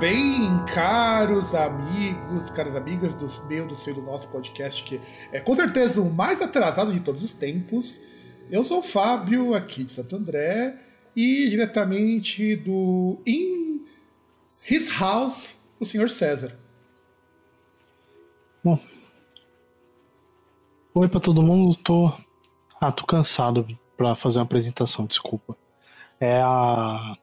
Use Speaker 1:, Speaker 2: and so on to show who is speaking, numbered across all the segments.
Speaker 1: Bem, caros amigos, caras amigas do meu, do seu, do nosso podcast, que é com certeza o mais atrasado de todos os tempos. Eu sou o Fábio, aqui de Santo André, e diretamente do In His House, o senhor César.
Speaker 2: Bom. Oi pra todo mundo, tô. Ah, tô cansado pra fazer uma apresentação, desculpa. É a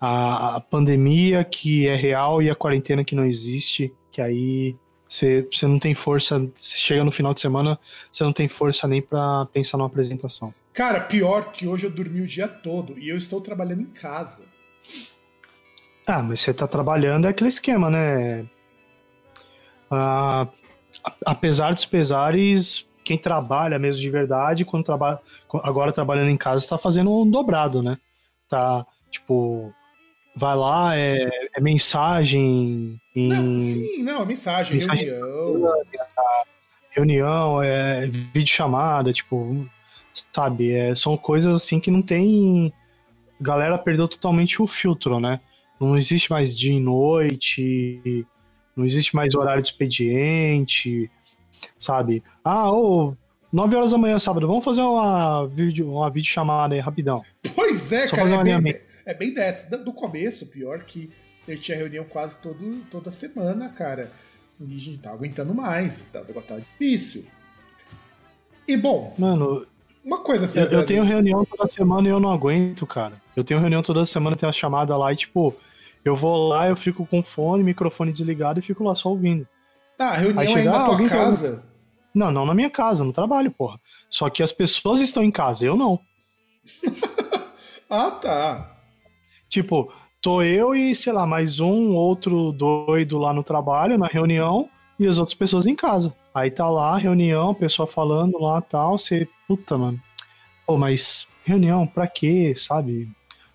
Speaker 2: a, a, pandemia que é real e a quarentena que não existe, que aí você, você não tem força, chega no final de semana, você não tem força nem para pensar numa apresentação.
Speaker 1: Cara, pior que hoje eu dormi o dia todo e eu estou trabalhando em casa.
Speaker 2: Ah, mas você tá trabalhando é aquele esquema, né? Ah, apesar dos pesares, quem trabalha mesmo de verdade, quando trabalha, agora trabalhando em casa, está fazendo um dobrado, né? Tá, tipo, vai lá, é, é mensagem. Em...
Speaker 1: Não, sim, não, é mensagem, mensagem reunião.
Speaker 2: Reunião, é vídeo chamada, tipo, sabe? É, são coisas assim que não tem. A galera perdeu totalmente o filtro, né? Não existe mais dia e noite, não existe mais horário de expediente, sabe? Ah, ô, 9 horas da manhã, sábado, vamos fazer uma vídeo, uma vídeo chamada aí, rapidão.
Speaker 1: Pois é, Só cara. É bem, é bem dessa. Do começo, pior que ele tinha reunião quase todo, toda semana, cara. E a gente tá aguentando mais. Tá, tá difícil. E bom.
Speaker 2: Mano.
Speaker 1: Uma coisa
Speaker 2: assim. Eu, eu tenho reunião toda semana e eu não aguento, cara. Eu tenho reunião toda semana, tem a chamada lá e, tipo, eu vou lá, eu fico com fone, microfone desligado e fico lá só ouvindo.
Speaker 1: Ah, a reunião aí, chega, aí na tua casa?
Speaker 2: Não, não na minha casa, no trabalho, porra. Só que as pessoas estão em casa, eu não.
Speaker 1: ah, tá.
Speaker 2: Tipo, tô eu e, sei lá, mais um outro doido lá no trabalho, na reunião, e as outras pessoas em casa. Aí tá lá reunião, pessoa falando lá tal, você, puta, mano. Pô, mas reunião, pra quê, sabe?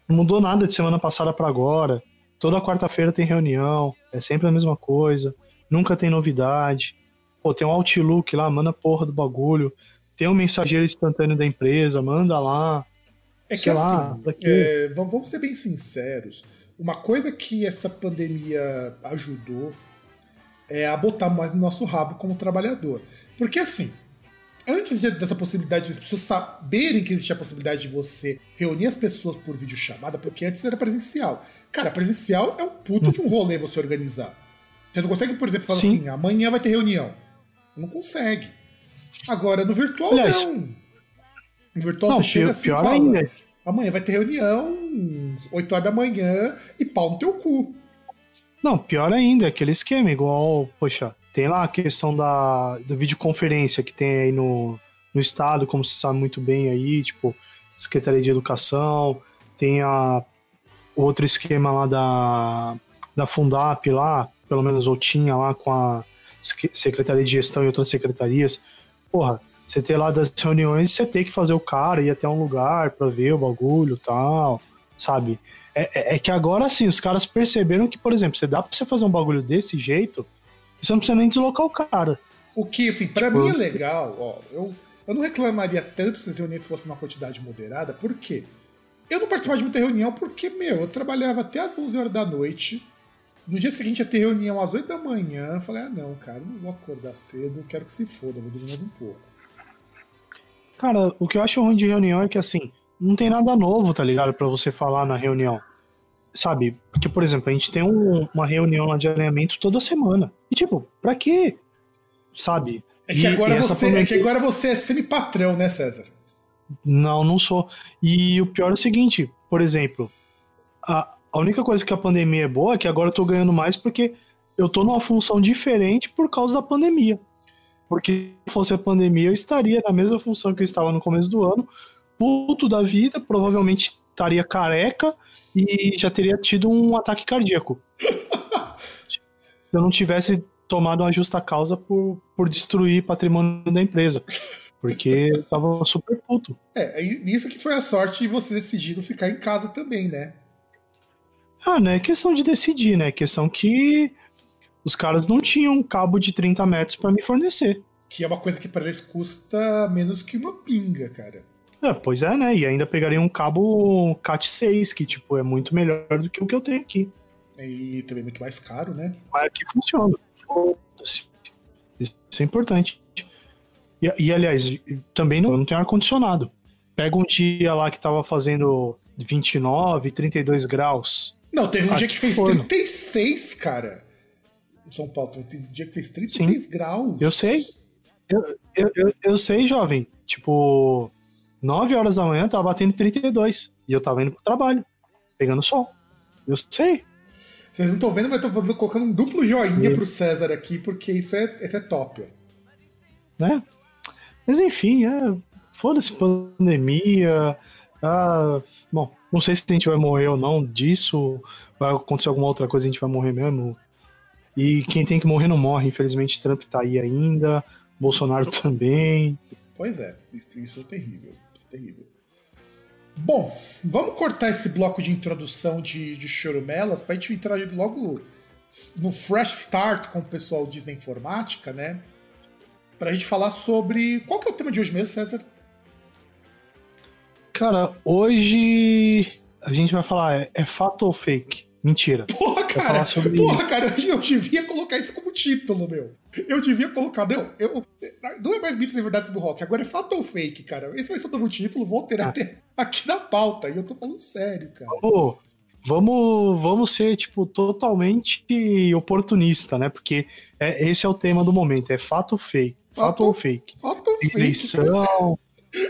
Speaker 2: Não mudou nada de semana passada para agora. Toda quarta-feira tem reunião, é sempre a mesma coisa, nunca tem novidade. Pô, tem um Outlook lá, manda porra do bagulho. Tem um mensageiro instantâneo da empresa, manda lá.
Speaker 1: É que assim, é, vamos ser bem sinceros, uma coisa que essa pandemia ajudou é a botar mais no nosso rabo como trabalhador. Porque assim, antes dessa possibilidade de as pessoas saberem que existe a possibilidade de você reunir as pessoas por videochamada, porque antes era presencial. Cara, presencial é um puto de um rolê você organizar. Você não consegue, por exemplo, falar Sim. assim, amanhã vai ter reunião. Não consegue. Agora, no virtual, Aliás, não. No virtual
Speaker 2: não,
Speaker 1: você chega assim
Speaker 2: pior fala, ainda.
Speaker 1: Amanhã vai ter reunião, 8 horas da manhã, e pau no teu cu.
Speaker 2: Não, pior ainda, é aquele esquema, igual, poxa, tem lá a questão da, da videoconferência que tem aí no, no estado, como você sabe muito bem aí, tipo, Secretaria de Educação, tem a outro esquema lá da, da Fundap lá, pelo menos ou tinha lá com a Secretaria de Gestão e outras secretarias. Porra, você ter lá das reuniões, você tem que fazer o cara ir até um lugar para ver o bagulho tal, sabe? É, é, é, que agora sim, os caras perceberam que, por exemplo, você dá pra você fazer um bagulho desse jeito, você não precisa nem deslocar o cara.
Speaker 1: O que, assim, pra tipo... mim é legal, ó, eu, eu não reclamaria tanto se as reuniões fossem uma quantidade moderada, por quê? Eu não participava de muita reunião porque, meu, eu trabalhava até as 11 horas da noite, no dia seguinte ia ter reunião às 8 da manhã, eu falei, ah não, cara, não vou acordar cedo, quero que se foda, vou dormir um pouco.
Speaker 2: Cara, o que eu acho ruim de reunião é que, assim, não tem nada novo, tá ligado? para você falar na reunião. Sabe? Porque, por exemplo, a gente tem um, uma reunião lá de alinhamento toda semana. E, tipo, pra quê? Sabe?
Speaker 1: É que, agora, e você, é que agora você é semi-patrão, né, César?
Speaker 2: Não, não sou. E o pior é o seguinte, por exemplo, a, a única coisa que a pandemia é boa é que agora eu tô ganhando mais porque eu tô numa função diferente por causa da pandemia. Porque se fosse a pandemia, eu estaria na mesma função que eu estava no começo do ano, puto da vida, provavelmente estaria careca e já teria tido um ataque cardíaco. se eu não tivesse tomado uma justa causa por, por destruir patrimônio da empresa. Porque eu tava super puto.
Speaker 1: É, isso que foi a sorte de você decidido ficar em casa também, né?
Speaker 2: Ah, não é questão de decidir, né? É questão que os caras não tinham cabo de 30 metros para me fornecer.
Speaker 1: Que é uma coisa que para eles custa menos que uma pinga, cara.
Speaker 2: É, pois é, né? E ainda pegaria um cabo CAT6, que tipo é muito melhor do que o que eu tenho aqui.
Speaker 1: E também muito mais caro, né?
Speaker 2: Mas aqui funciona. Isso é importante. E, e aliás, também não, não tem ar-condicionado. Pega um dia lá que tava fazendo 29, 32 graus.
Speaker 1: Não, teve um dia que fez forno. 36, cara. Em São Paulo, teve um dia que fez 36 Sim, graus.
Speaker 2: Eu sei. Eu, eu, eu, eu, sei, jovem. Tipo, 9 horas da manhã tava batendo 32. E eu tava indo pro trabalho, pegando sol. Eu sei.
Speaker 1: Vocês não estão vendo, mas eu tô colocando um duplo joinha pro César aqui, porque isso é, isso é top.
Speaker 2: Né? Mas enfim, é, foda-se pandemia. Ah, bom, não sei se a gente vai morrer ou não disso. Vai acontecer alguma outra coisa, a gente vai morrer mesmo. E quem tem que morrer não morre. Infelizmente, Trump tá aí ainda. Bolsonaro também.
Speaker 1: Pois é, isso, isso é terrível. Isso é terrível. Bom, vamos cortar esse bloco de introdução de, de chorumelas pra gente entrar logo no fresh start com o pessoal Disney Informática, né? Pra gente falar sobre. Qual que é o tema de hoje mesmo, César?
Speaker 2: Cara, hoje a gente vai falar, é, é fato ou fake? Mentira.
Speaker 1: Porra, cara, sobre... porra, cara, eu devia colocar isso como título, meu. Eu devia colocar, não, eu, não é mais mitos e verdades do rock, agora é fato ou fake, cara. Esse vai ser o novo título, vou ter ah. até aqui na pauta, e eu tô falando sério, cara.
Speaker 2: Pô, vamos, vamos ser, tipo, totalmente oportunista, né? Porque é, esse é o tema do momento, é fato ou fake. Fato, fato ou fake.
Speaker 1: Fato ou fake.
Speaker 2: Eleição,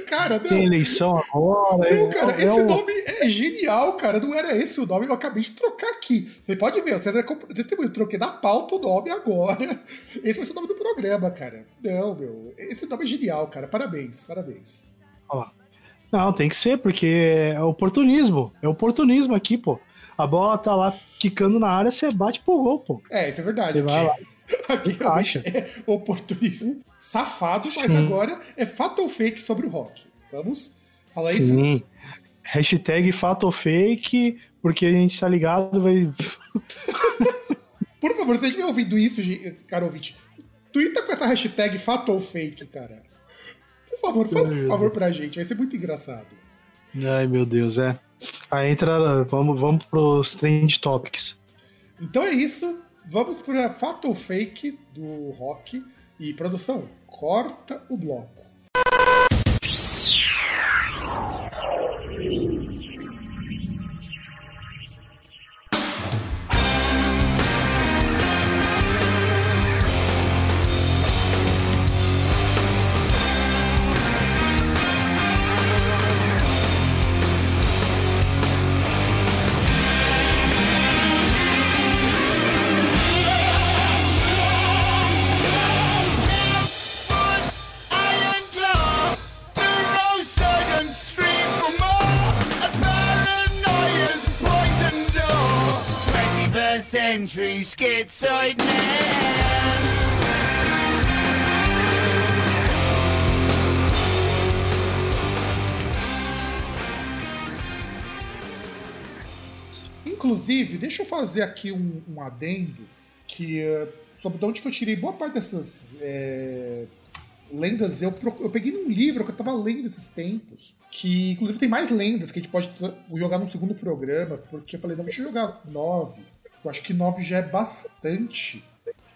Speaker 1: Cara, não.
Speaker 2: Tem eleição agora.
Speaker 1: Não, é, cara, é, esse é nome é genial, cara. Não era esse o nome, eu acabei de trocar aqui. Você pode ver, você eu troquei da pauta o nome agora. Esse vai ser o nome do programa, cara. Não, meu. Esse nome é genial, cara. Parabéns, parabéns.
Speaker 2: Ó. Não, tem que ser, porque é oportunismo. É oportunismo aqui, pô. A bola tá lá quicando na área, você bate pro gol, pô.
Speaker 1: É, isso é verdade. Você vai lá. Aqui realmente é oportunismo safado, mas Sim. agora é fato ou fake sobre o rock. Vamos falar Sim. isso?
Speaker 2: Hashtag fato ou fake, porque a gente tá ligado, vai.
Speaker 1: Por favor, você estiver ouvindo isso, cara ouvinte, twitta com essa hashtag fato ou fake, cara. Por favor, faça um favor pra gente, vai ser muito engraçado.
Speaker 2: Ai, meu Deus, é. Aí entra, vamos, vamos pros trend topics.
Speaker 1: Então é isso. Vamos para fato ou fake do rock. E produção, corta o bloco.
Speaker 2: Century schizoid man.
Speaker 1: Inclusive, deixa eu fazer aqui um, um adendo que uh, sobre de onde eu tirei boa parte dessas é, lendas. Eu, eu peguei num livro que eu tava lendo esses tempos, que inclusive tem mais lendas que a gente pode jogar num segundo programa, porque eu falei, não, deixa eu jogar nove. Eu acho que nove já é bastante,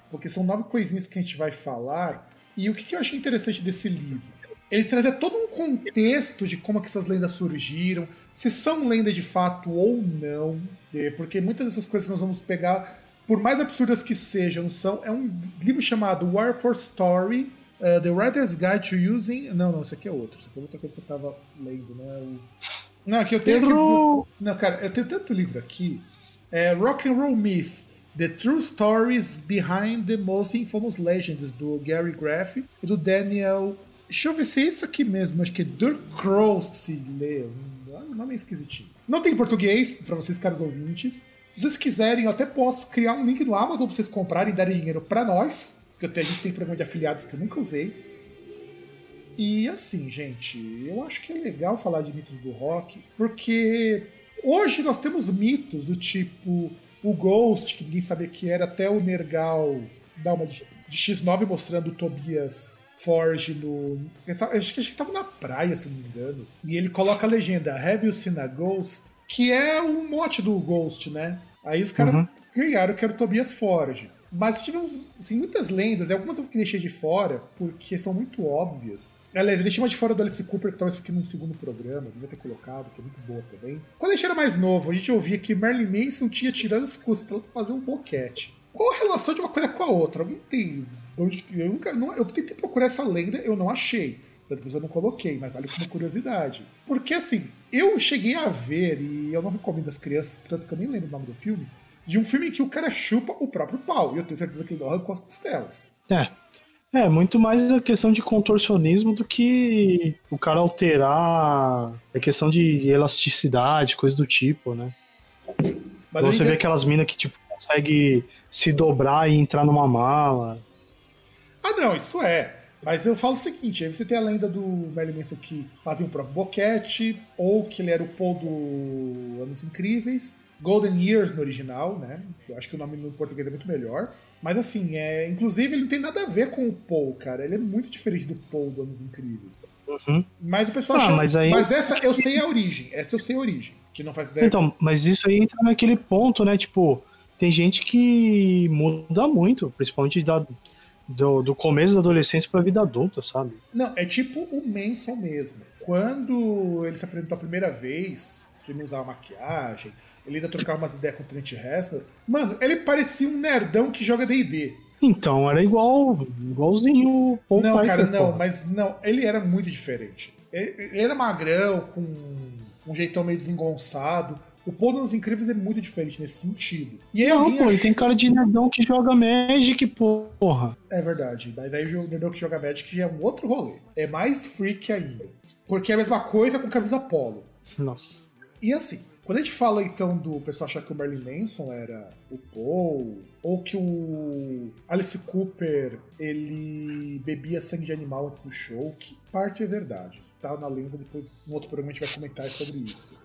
Speaker 1: porque são nove coisinhas que a gente vai falar. E o que, que eu achei interessante desse livro? Ele traz todo um contexto de como é que essas lendas surgiram, se são lendas de fato ou não, é, porque muitas dessas coisas que nós vamos pegar, por mais absurdas que sejam, são. É um livro chamado War for Story, uh, The Writer's Guide to Using. Não, não, isso aqui é outro. Isso aqui é outra coisa que eu tava lendo, não é o. Não, aqui eu tenho aqui. Não, cara, eu tenho tanto livro aqui é, Rock and Roll Myth, The True Stories Behind the Most Infamous Legends, do Gary Graff e do Daniel. Deixa eu ver se é isso aqui mesmo, acho que é que se lê. O nome é esquisitinho. Não tem em português, para vocês, caros ouvintes. Se vocês quiserem, eu até posso criar um link no Amazon pra vocês comprarem e darem dinheiro para nós. Porque a gente tem programa de afiliados que eu nunca usei. E assim, gente, eu acho que é legal falar de mitos do rock, porque hoje nós temos mitos do tipo o Ghost, que ninguém sabia que era, até o Nergal dar uma de X9 mostrando o Tobias Forge no. Acho que, acho que tava na praia, se não me engano. E ele coloca a legenda Have you seen a Ghost? Que é o mote do Ghost, né? Aí os caras uhum. ganharam que era o Tobias Forge. Mas tivemos assim, muitas lendas, algumas eu deixei de fora, porque são muito óbvias. Aliás, eu deixei uma de fora do Alice Cooper, que talvez fique num segundo programa, devia ter colocado, que é muito boa também. Quando a gente era mais novo, a gente ouvia que Marilyn Manson tinha tirado as costelas pra fazer um boquete. Qual a relação de uma coisa com a outra? Alguém tem. Eu nunca. Eu tentei procurar essa lenda, eu não achei. Depois eu não coloquei, mas vale como curiosidade. Porque assim, eu cheguei a ver, e eu não recomendo as crianças, portanto que eu nem lembro o nome do filme, de um filme em que o cara chupa o próprio pau. E eu tenho certeza que ele não arrancou as costelas.
Speaker 2: É. É, muito mais a questão de contorcionismo do que o cara alterar a questão de elasticidade, coisa do tipo, né? Mas você vê aquelas minas que, tipo, consegue se dobrar e entrar numa mala.
Speaker 1: Ah, não, isso é. Mas eu falo o seguinte, aí você tem a lenda do Merlin Manson que fazia o próprio boquete, ou que ele era o Paul do Anos Incríveis, Golden Years no original, né? Eu acho que o nome no português é muito melhor. Mas assim, é, inclusive ele não tem nada a ver com o Paul, cara. Ele é muito diferente do Paul do Anos Incríveis.
Speaker 2: Uhum.
Speaker 1: Mas o pessoal
Speaker 2: ah,
Speaker 1: acha.
Speaker 2: Mas, aí...
Speaker 1: mas essa eu sei a origem. Essa eu sei a origem. Que não faz ideia.
Speaker 2: Então, mas isso aí entra naquele ponto, né? Tipo, tem gente que muda muito, principalmente da, do, do começo da adolescência pra vida adulta, sabe?
Speaker 1: Não, é tipo o Manson mesmo. Quando ele se apresentou a primeira vez, que não usava maquiagem, ele ainda trocava umas ideias com o Trent Reznor. Mano, ele parecia um nerdão que joga D&D.
Speaker 2: Então, era igual, igualzinho o
Speaker 1: Não, Piper, cara, não, pô. mas não, ele era muito diferente. Ele, ele era magrão, com um jeitão meio desengonçado. O Paul nos Incríveis é muito diferente nesse sentido.
Speaker 2: E aí não, alguém pô, ele tem cara de nerdão que joga Magic, porra.
Speaker 1: É verdade, mas aí o nerdão que joga Magic já é um outro rolê. É mais freak ainda. Porque é a mesma coisa com camisa polo.
Speaker 2: Nossa.
Speaker 1: E assim, quando a gente fala então do pessoal achar que o Marilyn Manson era o Paul, ou que o Alice Cooper ele bebia sangue de animal antes do show, que parte é verdade. Tá na lenda, depois no outro programa a gente vai comentar sobre isso.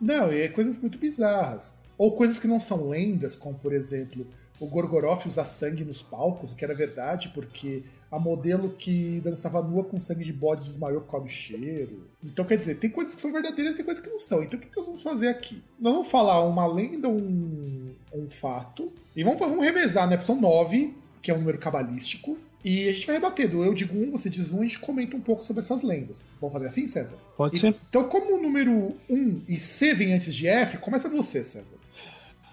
Speaker 1: Não, é coisas muito bizarras. Ou coisas que não são lendas, como por exemplo, o Gorgoroth usar sangue nos palcos, o que era verdade, porque a modelo que dançava nua com sangue de bode desmaiou por causa do cheiro. Então, quer dizer, tem coisas que são verdadeiras e tem coisas que não são. Então, o que nós vamos fazer aqui? Nós vamos falar uma lenda, um, um fato, e vamos, vamos revezar, né? São nove, que é um número cabalístico, e a gente vai rebatendo. Eu digo um, você diz um, e a gente comenta um pouco sobre essas lendas. Vamos fazer assim, César?
Speaker 2: Pode e, ser.
Speaker 1: Então, como o número um e C vem antes de F, começa você, César.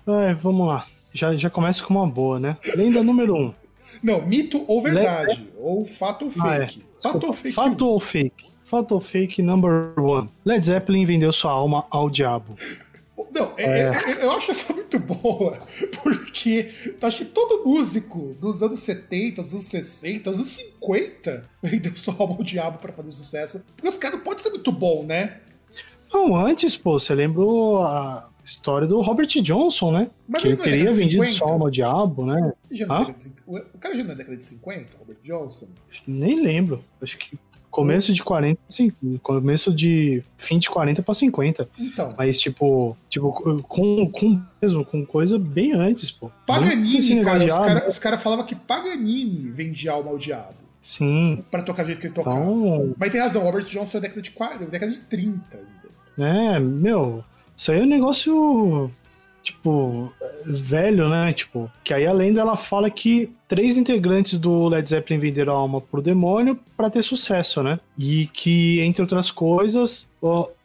Speaker 2: É, vamos lá. Já, já começa com uma boa, né? Lenda número um.
Speaker 1: Não, mito ou verdade. Ou fato ou fake.
Speaker 2: Ah, é. Fato ou fake? Fato ou fake. Fato ou fake number one. Led Zeppelin vendeu sua alma ao diabo.
Speaker 1: Não, é, é. É, eu acho essa muito boa, porque acho que todo músico dos anos 70, dos anos 60, dos anos 50 vendeu sua alma ao diabo para fazer sucesso. Porque os caras não podem ser muito bom, né?
Speaker 2: Não, antes, pô, você lembrou a, história do Robert Johnson, né? Mas que ele teria vendido sua alma ao diabo, né?
Speaker 1: De, o cara já não é década de 50, Robert Johnson?
Speaker 2: Nem lembro. Acho que começo de 40, sim, começo de fim de 40 para 50.
Speaker 1: Então.
Speaker 2: Mas tipo, tipo com, com mesmo com coisa bem antes, pô.
Speaker 1: Paganini, cara, os caras cara falavam que Paganini vendia alma ao diabo.
Speaker 2: Sim.
Speaker 1: Para tocar do jeito que ele tocava. Então... Mas tem razão, Robert Johnson é década de 40, década de 30 ainda.
Speaker 2: É, meu, isso aí é um negócio, tipo, velho, né? Tipo, que aí a lenda ela fala que três integrantes do Led Zeppelin venderam a alma pro demônio para ter sucesso, né? E que, entre outras coisas,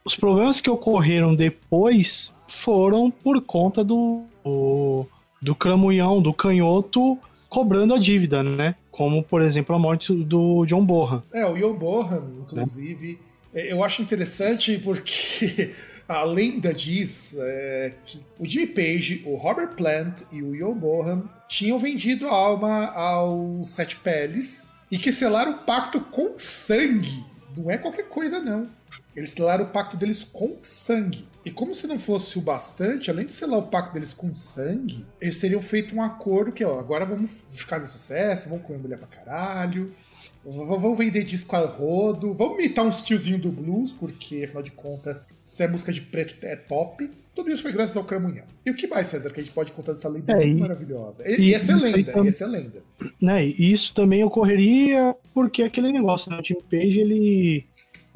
Speaker 2: os problemas que ocorreram depois foram por conta do, do cramunhão, do canhoto cobrando a dívida, né? Como, por exemplo, a morte do John Bonham.
Speaker 1: É, o John Bonham, inclusive, né? eu acho interessante porque A lenda diz é, que o Jimmy Page, o Robert Plant e o Ian Bohan tinham vendido a alma ao Sete Peles e que selaram o pacto com sangue. Não é qualquer coisa, não. Eles selaram o pacto deles com sangue. E como se não fosse o bastante, além de selar o pacto deles com sangue, eles teriam feito um acordo que, ó, agora vamos ficar de sucesso, vamos comer mulher pra caralho, vamos vender disco a rodo, vamos imitar uns tiozinhos do blues, porque, afinal de contas, se é música de preto é top. Tudo isso foi graças ao Cramunhão. E o que mais, César, que a gente pode contar dessa lenda é, muito maravilhosa? E, e, essa é lenda, então, essa é lenda.
Speaker 2: Né, e isso também ocorreria porque aquele negócio, né? O Jimmy Page, ele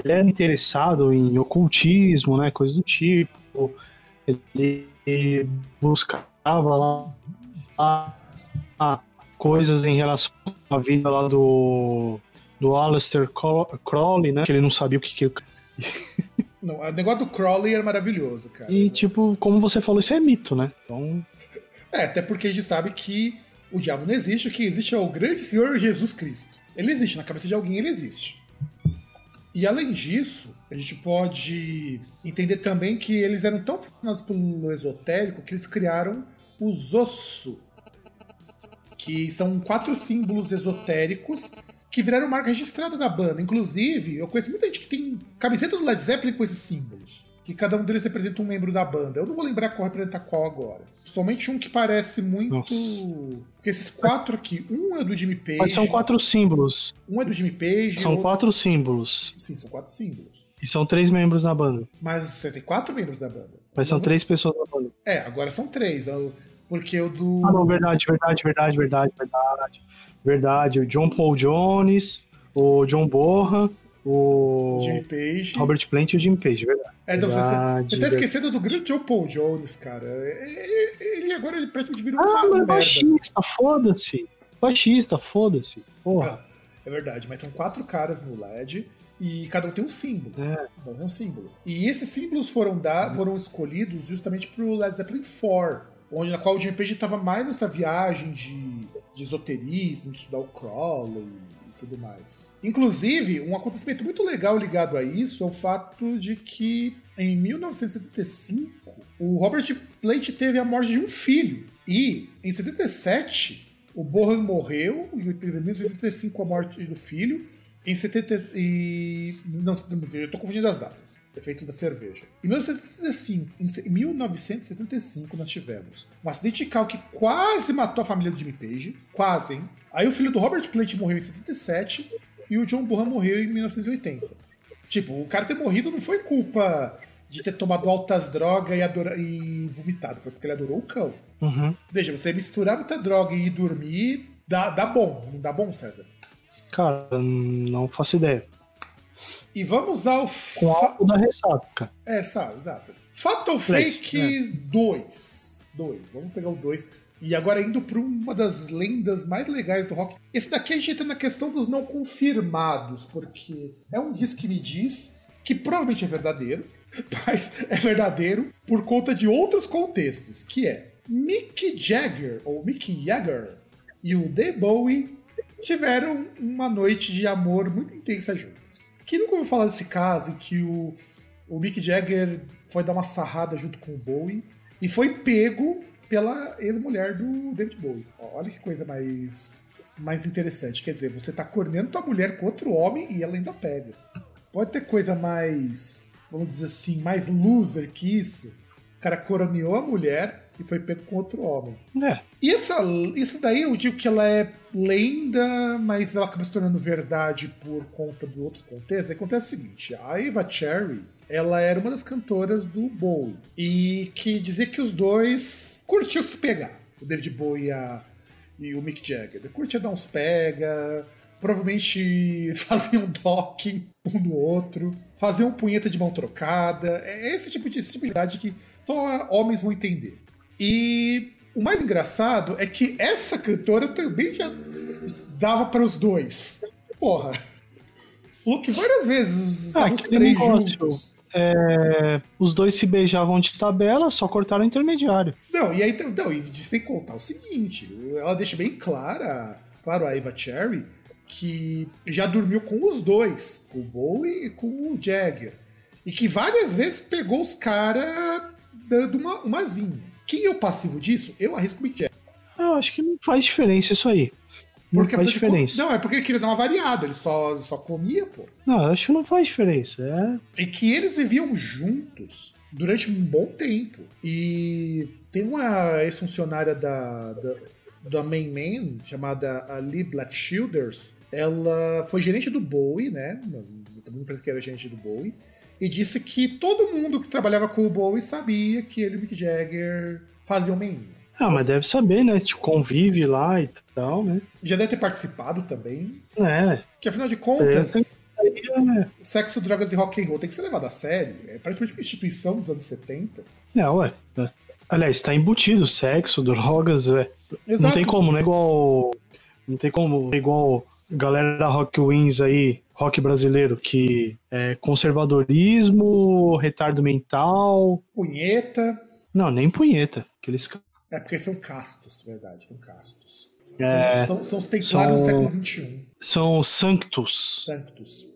Speaker 2: ele era interessado em ocultismo, né, coisa do tipo. Ele buscava lá, lá coisas em relação à vida lá do do Aleister Crowley, né, que ele não sabia o que que
Speaker 1: não, o negócio do Crowley era maravilhoso, cara.
Speaker 2: E tipo, como você falou, isso é mito, né? Então,
Speaker 1: é, até porque a gente sabe que o diabo não existe, o que existe é o grande Senhor Jesus Cristo. Ele existe, na cabeça de alguém ele existe. E além disso, a gente pode entender também que eles eram tão fascinados pelo esotérico que eles criaram os osso, que são quatro símbolos esotéricos que viraram marca registrada da banda. Inclusive, eu conheço muita gente que tem camiseta do Led Zeppelin com esses símbolos que cada um deles representa um membro da banda. Eu não vou lembrar qual representa qual agora. Somente um que parece muito. Nossa. Porque esses quatro aqui, um é do Jimmy Page. Mas
Speaker 2: são quatro símbolos.
Speaker 1: Um é do Jimmy Page.
Speaker 2: São outro... quatro símbolos.
Speaker 1: Sim, são quatro símbolos.
Speaker 2: E são três membros da banda.
Speaker 1: Mas você tem quatro membros da banda.
Speaker 2: Mas são três pessoas da banda.
Speaker 1: É, agora são três. Porque o do.
Speaker 2: Ah, não, verdade, verdade, verdade, verdade, verdade. Verdade. O John Paul Jones, o John Borra, o
Speaker 1: Jimmy Page.
Speaker 2: Robert Plant e o Jimmy Page, verdade.
Speaker 1: É, então, verdade, você, você tá esquecendo do grande John Paul Jones, cara. Ele agora ele praticamente virou
Speaker 2: ah, um mas baixista, foda-se. Baixista, foda-se. Porra. Ah,
Speaker 1: é verdade, mas são quatro caras no LED e cada um tem um símbolo. É. Cada um tem um símbolo. E esses símbolos foram, da, foram escolhidos justamente pro Led Zeppelin 4, onde na qual o Jimmy Page estava mais nessa viagem de, de esoterismo, de estudar o Crowley tudo mais. Inclusive, um acontecimento muito legal ligado a isso é o fato de que em 1975 o Robert Plant teve a morte de um filho e em 77 o Bohan morreu e em 1975 a morte do filho em 70 e não, eu tô confundindo as datas. Efeito da cerveja. Em 1975, em 1975 nós tivemos um acidente de carro que quase matou a família do Jimmy Page, quase, hein? Aí o filho do Robert Plant morreu em 77 e o John Bonham morreu em 1980. Tipo, o cara ter morrido não foi culpa de ter tomado altas drogas e, adora... e vomitado, foi porque ele adorou o cão.
Speaker 2: Uhum.
Speaker 1: Veja, você misturar muita droga e ir dormir dá, dá bom, não dá bom, César?
Speaker 2: Cara, não faço ideia.
Speaker 1: E vamos ao.
Speaker 2: Com fa... da ressaca.
Speaker 1: É, sabe, exato. Fatal Fake 2. 2. Vamos pegar o 2. E agora indo para uma das lendas mais legais do rock. Esse daqui a gente entra na questão dos não confirmados, porque é um disco que me diz que provavelmente é verdadeiro, mas é verdadeiro por conta de outros contextos, que é Mick Jagger, ou Mick Jagger, e o The Bowie tiveram uma noite de amor muito intensa juntos. Quem nunca ouviu falar desse caso em que o, o Mick Jagger foi dar uma sarrada junto com o Bowie e foi pego pela ex-mulher do David Bowie. Olha que coisa mais, mais interessante. Quer dizer, você tá cornendo tua mulher com outro homem e ela ainda pega. Pode ter coisa mais, vamos dizer assim, mais loser que isso. O cara coroneou a mulher e foi pego com outro homem.
Speaker 2: É.
Speaker 1: E essa, isso daí eu digo que ela é lenda, mas ela acaba se tornando verdade por conta do outro contexto. Acontece o seguinte: a Eva Cherry ela era uma das cantoras do Bowie. E que dizia que os dois curtiam se pegar. O David Bowie e, a, e o Mick Jagger. Curtia dar uns pega, provavelmente faziam docking um no outro, faziam punheta de mão trocada. É esse tipo de simplicidade que só homens vão entender. E o mais engraçado é que essa cantora também já dava para os dois. Porra. Que várias vezes ah, os três negócio. juntos
Speaker 2: é, os dois se beijavam de tabela, só cortaram o intermediário.
Speaker 1: Não, e aí não, e você tem que contar o seguinte: ela deixa bem clara, claro, a Eva Cherry, que já dormiu com os dois, com o Bowie e com o Jagger. E que várias vezes pegou os caras dando uma, uma zinha. Quem é o passivo disso? Eu arrisco o Mick Jagger.
Speaker 2: Eu acho que não faz diferença isso aí. Não
Speaker 1: porque
Speaker 2: faz diferença.
Speaker 1: Não, é porque ele queria dar uma variada, ele só, só comia, pô.
Speaker 2: Não, eu acho que não faz diferença. É...
Speaker 1: E que eles viviam juntos durante um bom tempo. E tem uma ex-funcionária da, da, da Main Man, chamada Lee Black Shielders. Ela foi gerente do Bowie, né? Também parece que era gerente do Bowie. E disse que todo mundo que trabalhava com o Bowie sabia que ele e o Mick Jagger faziam main.
Speaker 2: Ah, mas deve saber, né? Tipo, convive lá e tal, né?
Speaker 1: Já deve ter participado também.
Speaker 2: É.
Speaker 1: Que afinal de contas, é. sexo, drogas e rock and roll tem que ser levado a sério. É praticamente uma instituição dos anos 70.
Speaker 2: É, ué. É. Aliás, tá embutido sexo, drogas, é. Exato. Não tem como, não é igual. Não tem como, igual galera da Rock Wins aí, rock brasileiro, que é conservadorismo, retardo mental.
Speaker 1: Punheta.
Speaker 2: Não, nem punheta. Aqueles
Speaker 1: é porque são castos, verdade, são castos. É, são, são, são, os templários
Speaker 2: são,
Speaker 1: do século XXI.
Speaker 2: São sanctus.
Speaker 1: Sanctus.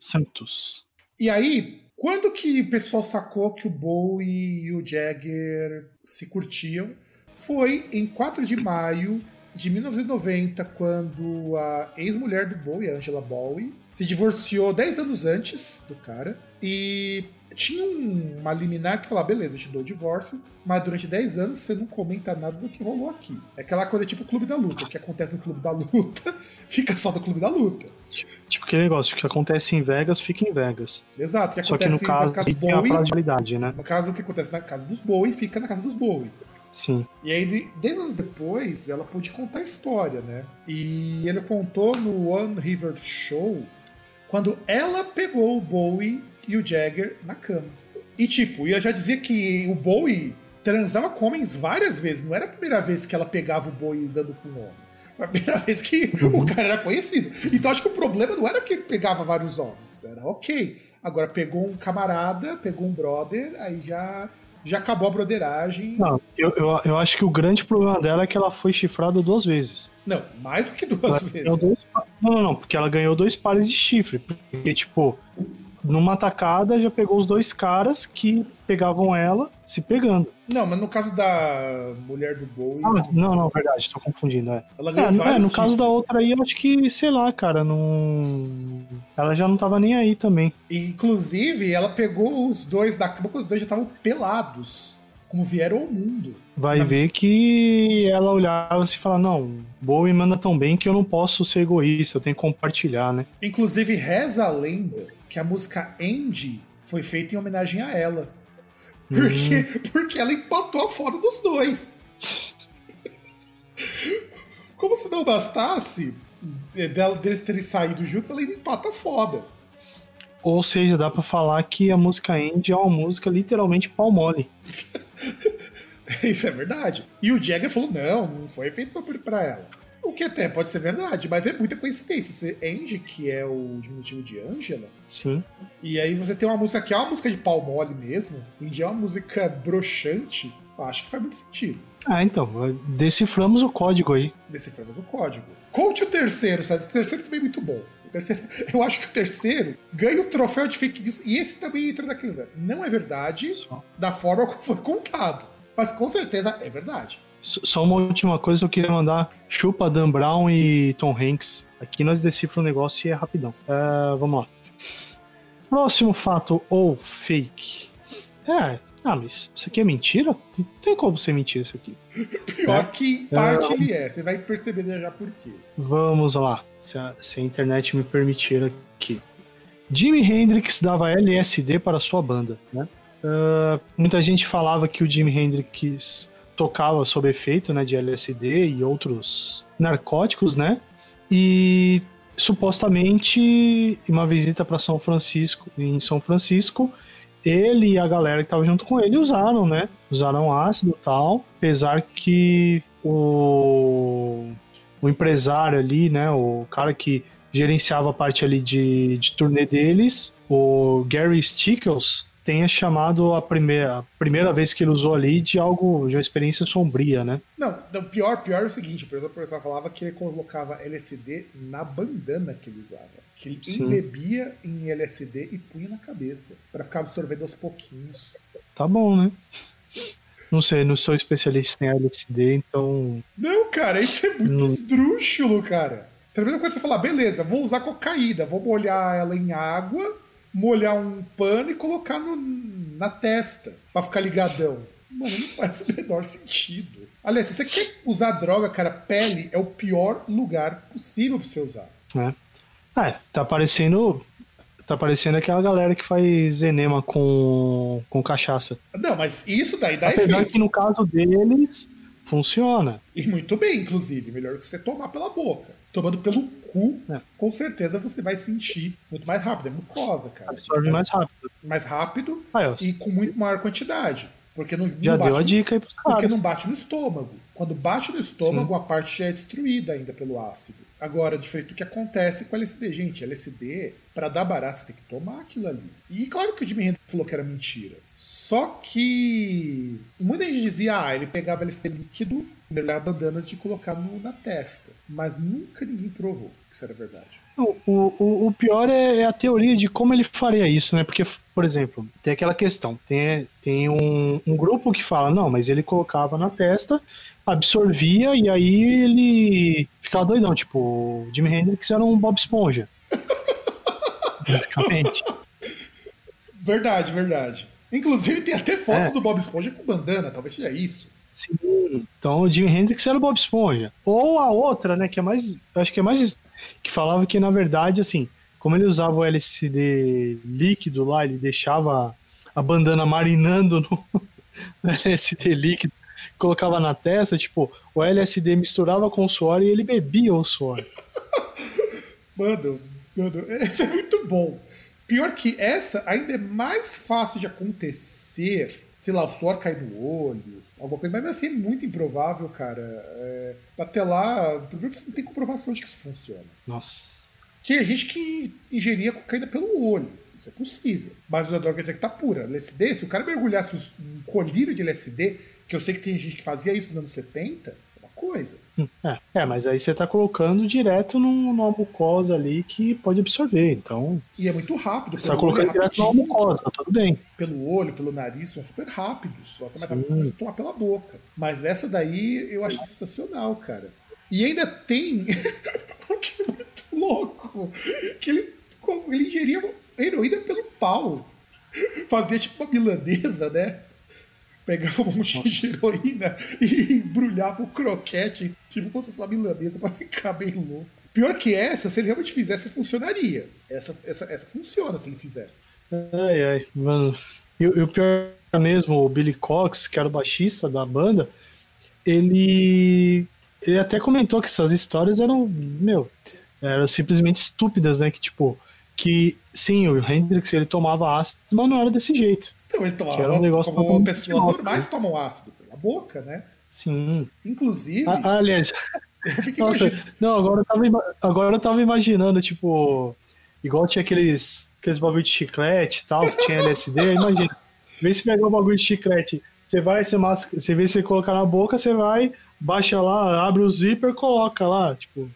Speaker 2: Sanctus.
Speaker 1: E aí, quando que o pessoal sacou que o Bowie e o Jagger se curtiam? Foi em 4 de maio de 1990, quando a ex-mulher do Bowie, a Angela Bowie, se divorciou 10 anos antes do cara. E tinha um, uma liminar que falava, beleza, eu te dou o divórcio, mas durante 10 anos você não comenta nada do que rolou aqui. É aquela coisa tipo Clube da Luta, o que acontece no Clube da Luta fica só no Clube da Luta.
Speaker 2: Tipo aquele negócio, o que acontece em Vegas fica em Vegas.
Speaker 1: Exato, o que
Speaker 2: só
Speaker 1: acontece
Speaker 2: que no caso,
Speaker 1: na casa
Speaker 2: dos Bowie, né?
Speaker 1: No caso, o que acontece na casa dos Bowie fica na casa dos Bowie.
Speaker 2: Sim.
Speaker 1: E aí, 10 anos depois, ela pôde contar a história, né? E ele contou no One River Show quando ela pegou o Bowie e o Jagger na cama. E tipo, eu já dizia que o Bowie transava com homens várias vezes. Não era a primeira vez que ela pegava o Bowie dando com um homem. Foi a primeira vez que uhum. o cara era conhecido. Então acho que o problema não era que ele pegava vários homens. Era ok. Agora pegou um camarada, pegou um brother, aí já já acabou a broderagem.
Speaker 2: Não, eu, eu, eu, acho que o grande problema dela é que ela foi chifrada duas vezes.
Speaker 1: Não, mais do que duas
Speaker 2: ela
Speaker 1: vezes.
Speaker 2: Dois, não, não, não, porque ela ganhou dois pares de chifre. Porque, tipo, numa tacada já pegou os dois caras que pegavam ela se pegando.
Speaker 1: Não, mas no caso da mulher do Bowie.
Speaker 2: Ah, não, não, verdade, tô confundindo. É,
Speaker 1: ela ganhou é, é
Speaker 2: no caso da outra aí, eu acho que, sei lá, cara, não. Ela já não tava nem aí também.
Speaker 1: inclusive, ela pegou os dois da cama os dois já estavam pelados. Como vieram ao mundo.
Speaker 2: Vai Na... ver que ela olhava e fala: Não, Bowie manda tão bem que eu não posso ser egoísta, eu tenho que compartilhar, né?
Speaker 1: Inclusive, reza a lenda que a música Andy foi feita em homenagem a ela. Porque, hum. porque ela empatou a foda dos dois. Como se não bastasse deles terem saído juntos, ela ainda empata a foda.
Speaker 2: Ou seja, dá para falar que a música Andy é uma música literalmente pau mole.
Speaker 1: Isso é verdade. E o Jagger falou: não, não foi feito só pra ela. O que até pode ser verdade, mas é muita coincidência. Você Andy, que é o diminutivo de Angela.
Speaker 2: Sim.
Speaker 1: E aí você tem uma música que é uma música de pau mole mesmo. Andy é uma música broxante. Acho que faz muito sentido.
Speaker 2: Ah, então. Deciframos o código aí.
Speaker 1: Deciframos o código. Conte o terceiro, sabe? O terceiro também é muito bom. O terceiro, eu acho que o terceiro ganha o troféu de fake news. E esse também entra naquilo. Não é verdade Só. da forma como foi contado. Mas com certeza é verdade.
Speaker 2: Só uma última coisa eu queria mandar. Chupa Dan Brown e Tom Hanks. Aqui nós deciframos o negócio e é rapidão. Uh, vamos lá. Próximo fato ou fake. É, ah, mas isso aqui é mentira? Não tem como ser mentira isso aqui.
Speaker 1: Pior é. que em parte é. ele é. Você vai perceber já por quê.
Speaker 2: Vamos lá. Se a, se a internet me permitir aqui. Jimi Hendrix dava LSD para sua banda, né? Uh, muita gente falava que o Jimi Hendrix tocava sob efeito né, de LSD e outros narcóticos, né? E supostamente, em uma visita para São Francisco, em São Francisco, ele e a galera que estava junto com ele usaram, né? Usaram ácido e tal, apesar que o, o empresário ali, né? O cara que gerenciava a parte ali de, de turnê deles, o Gary Stickles, tenha chamado a primeira, a primeira vez que ele usou ali de algo, de uma experiência sombria, né?
Speaker 1: Não, o pior, pior é o seguinte, o professor falava que ele colocava LSD na bandana que ele usava. Que ele Sim. embebia em LSD e punha na cabeça, para ficar absorvendo aos pouquinhos.
Speaker 2: Tá bom, né? Não sei, não sou especialista em LSD, então.
Speaker 1: Não, cara, isso é muito não... esdrúxulo, cara. Primeira coisa que você falar, beleza, vou usar cocaína, vou molhar ela em água, molhar um pano e colocar no, na testa pra ficar ligadão. Mano, não faz o menor sentido. Aliás, se você quer usar droga, cara, pele é o pior lugar possível pra você usar.
Speaker 2: É. É, tá parecendo Tá parecendo aquela galera que faz enema com, com cachaça.
Speaker 1: Não, mas isso daí dá
Speaker 2: Apesar efeito. que no caso deles, funciona.
Speaker 1: E muito bem, inclusive. Melhor que você tomar pela boca. Tomando pelo cu, é. com certeza você vai sentir muito mais rápido. É mucosa, cara.
Speaker 2: Absorve mais, mais rápido.
Speaker 1: Mais rápido ah, e com muito maior quantidade. Porque não,
Speaker 2: já
Speaker 1: não
Speaker 2: deu a dica aí pros
Speaker 1: caras. Porque não bate no estômago. Quando bate no estômago, Sim. a parte já é destruída ainda pelo ácido. Agora, diferente do que acontece com LSD. Gente, LSD, para dar barato, você tem que tomar aquilo ali. E claro que o Jimmy Hendrix falou que era mentira. Só que muita gente dizia, ah, ele pegava LSD líquido, mergulhava bandanas de colocar no, na testa. Mas nunca ninguém provou que isso era verdade.
Speaker 2: O, o, o pior é, é, a teoria de como ele faria isso, né? Porque, por exemplo, tem aquela questão: tem, tem um, um grupo que fala, não, mas ele colocava na testa absorvia e aí ele ficava doidão. Tipo, o Jimi Hendrix era um Bob Esponja. Basicamente.
Speaker 1: Verdade, verdade. Inclusive tem até fotos é. do Bob Esponja com bandana, talvez seja isso.
Speaker 2: Sim. Então o Jimi Hendrix era o Bob Esponja. Ou a outra, né, que é mais. Acho que é mais. Que falava que, na verdade, assim, como ele usava o LSD líquido lá, ele deixava a bandana marinando no, no LSD líquido colocava na testa, tipo, o LSD misturava com o suor e ele bebia o suor.
Speaker 1: mano, mano, isso é muito bom. Pior que essa ainda é mais fácil de acontecer. Sei lá, o suor cair no olho, alguma coisa, mas assim é muito improvável, cara. É, até lá, primeiro que você não tem comprovação de que isso funciona.
Speaker 2: Nossa.
Speaker 1: Tinha gente que ingeria cocaína pelo olho. Isso é possível. Mas a droga tem que estar tá pura. LSD, se o cara mergulhasse um colírio de LSD que eu sei que tem gente que fazia isso nos anos 70, é uma coisa.
Speaker 2: É, é mas aí você está colocando direto num, numa mucosa ali que pode absorver, então...
Speaker 1: E é muito rápido.
Speaker 2: Você está colocando é direto numa mucosa, tá tudo bem.
Speaker 1: Pelo olho, pelo nariz, são super rápidos, só tá você tomar pela boca. Mas essa daí eu acho sensacional, cara. E ainda tem... o que é muito louco, que ele, ele ingeria heroína pelo pau. Fazia tipo uma milanesa, né? Pegava um monte Nossa. de heroína e embrulhava o croquete, tipo como se fosse uma milanesa, pra ficar bem louco. Pior que essa, se ele realmente fizesse, funcionaria. Essa, essa, essa funciona se ele fizer.
Speaker 2: Ai, ai, mano. E, o pior mesmo, o Billy Cox, que era o baixista da banda, ele. Ele até comentou que essas histórias eram, meu, eram simplesmente estúpidas, né? Que tipo, que sim, o Hendrix ele tomava ácido, mas não era desse jeito.
Speaker 1: Então ele tomava era um negócio como pessoas normais tomam ácido pela boca, né?
Speaker 2: Sim.
Speaker 1: Inclusive.
Speaker 2: Ah, aliás. Nossa, não, agora eu, tava, agora eu tava imaginando, tipo, igual tinha aqueles, aqueles bagulho de chiclete e tal, que tinha LSD, imagina. Vê se pegar o bagulho de chiclete. Você vai, você, masca, você vê se colocar na boca, você vai, baixa lá, abre o zíper, coloca lá, tipo.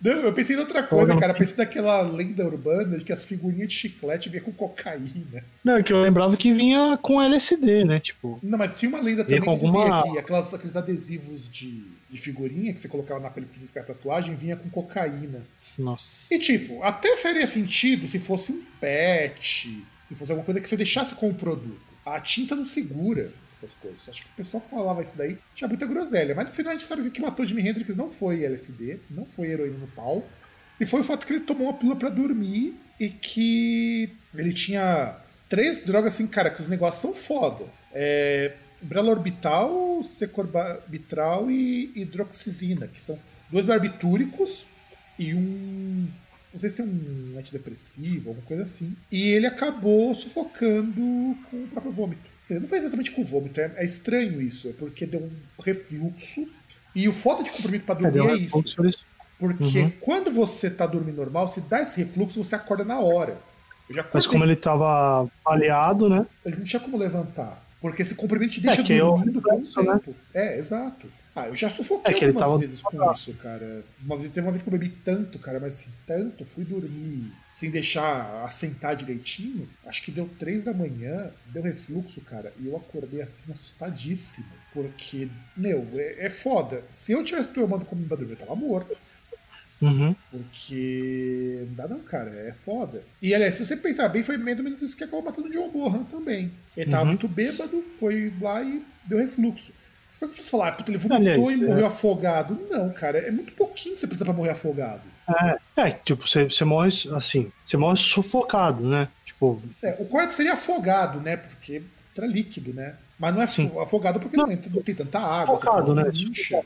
Speaker 1: Não, eu pensei em outra coisa, cara. Pensei naquela lenda urbana de que as figurinhas de chiclete vinham com cocaína.
Speaker 2: Não, é que eu lembrava que vinha com LSD, né? Tipo.
Speaker 1: Não, mas tinha uma lenda também que alguma... dizia que aquelas, aqueles adesivos de, de figurinha que você colocava na pele pra ficar tatuagem vinha com cocaína.
Speaker 2: Nossa.
Speaker 1: E tipo, até faria sentido se fosse um pet, se fosse alguma coisa que você deixasse com o produto. A tinta não segura essas coisas. Acho que o pessoal que falava isso daí tinha muita groselha. Mas no final a gente sabe que o que matou Jimi Hendrix não foi LSD, não foi heroína no pau. E foi o fato que ele tomou uma pílula para dormir e que ele tinha três drogas assim, cara, que os negócios são foda. É, Brelorbital, Secorbitral e hidroxizina, que são dois barbitúricos e um. Não sei se tem um antidepressivo, alguma coisa assim. E ele acabou sufocando com o próprio vômito. Não foi exatamente com vômito, é, é, estranho isso, é porque deu um refluxo. E o foda de comprimido para dormir é, é isso. Porque uhum. quando você tá dormindo normal, se dá esse refluxo, você acorda na hora.
Speaker 2: Mas como ele tava aliado, né?
Speaker 1: Ele não tinha como levantar. Porque esse comprimido te deixa é, dormindo por um né? tempo. Né? É, exato. Ah, eu já sufoquei é algumas vezes com isso, cara. Uma vez, teve uma vez que eu bebi tanto, cara, mas assim, tanto, fui dormir sem deixar assentar direitinho. Acho que deu três da manhã, deu refluxo, cara, e eu acordei assim, assustadíssimo. Porque, meu, é, é foda. Se eu tivesse tomando como pra dormir, eu tava morto.
Speaker 2: Uhum.
Speaker 1: Porque não dá não, cara, é foda. E aliás, se você pensar bem, foi menos ou menos isso que acabou matando o John Bohan também. Ele tava uhum. muito bêbado, foi lá e deu refluxo. Mas você falar, puta, ele vomitou aliás, e morreu é. afogado. Não, cara, é muito pouquinho que você precisa pra morrer afogado.
Speaker 2: É, é tipo, você, você morre assim, você morre sufocado, né? Tipo.
Speaker 1: É, o correto seria afogado, né? Porque entra líquido, né? Mas não é Sim. afogado porque não, não, tem tanta água.
Speaker 2: Afogado, né? Tipo,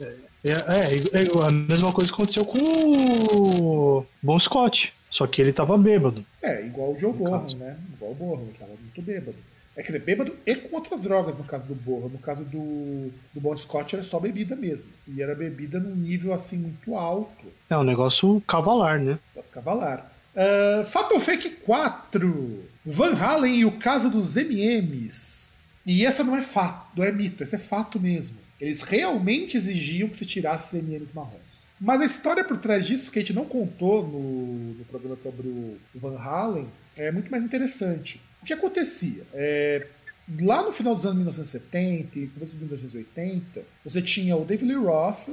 Speaker 2: é, é, é, é, a mesma coisa que aconteceu com o Bon Scott. Só que ele tava bêbado.
Speaker 1: É, igual o Joe Borra, né? Igual o Borra, ele tava muito bêbado. É quer dizer, bêbado e com outras drogas, no caso do Borra. No caso do, do Bon Scott era só bebida mesmo. E era bebida num nível assim muito alto.
Speaker 2: É um negócio cavalar, né?
Speaker 1: Negócio cavalar. Uh, Fatal Fake 4. Van Halen e o caso dos MMs. E essa não é fato, não é mito, essa é fato mesmo. Eles realmente exigiam que se tirasse os MMs marrons. Mas a história por trás disso, que a gente não contou no, no programa sobre o Van Halen, é muito mais interessante. O que acontecia? É, lá no final dos anos 1970 e começo de 1980, você tinha o David Lee Roth,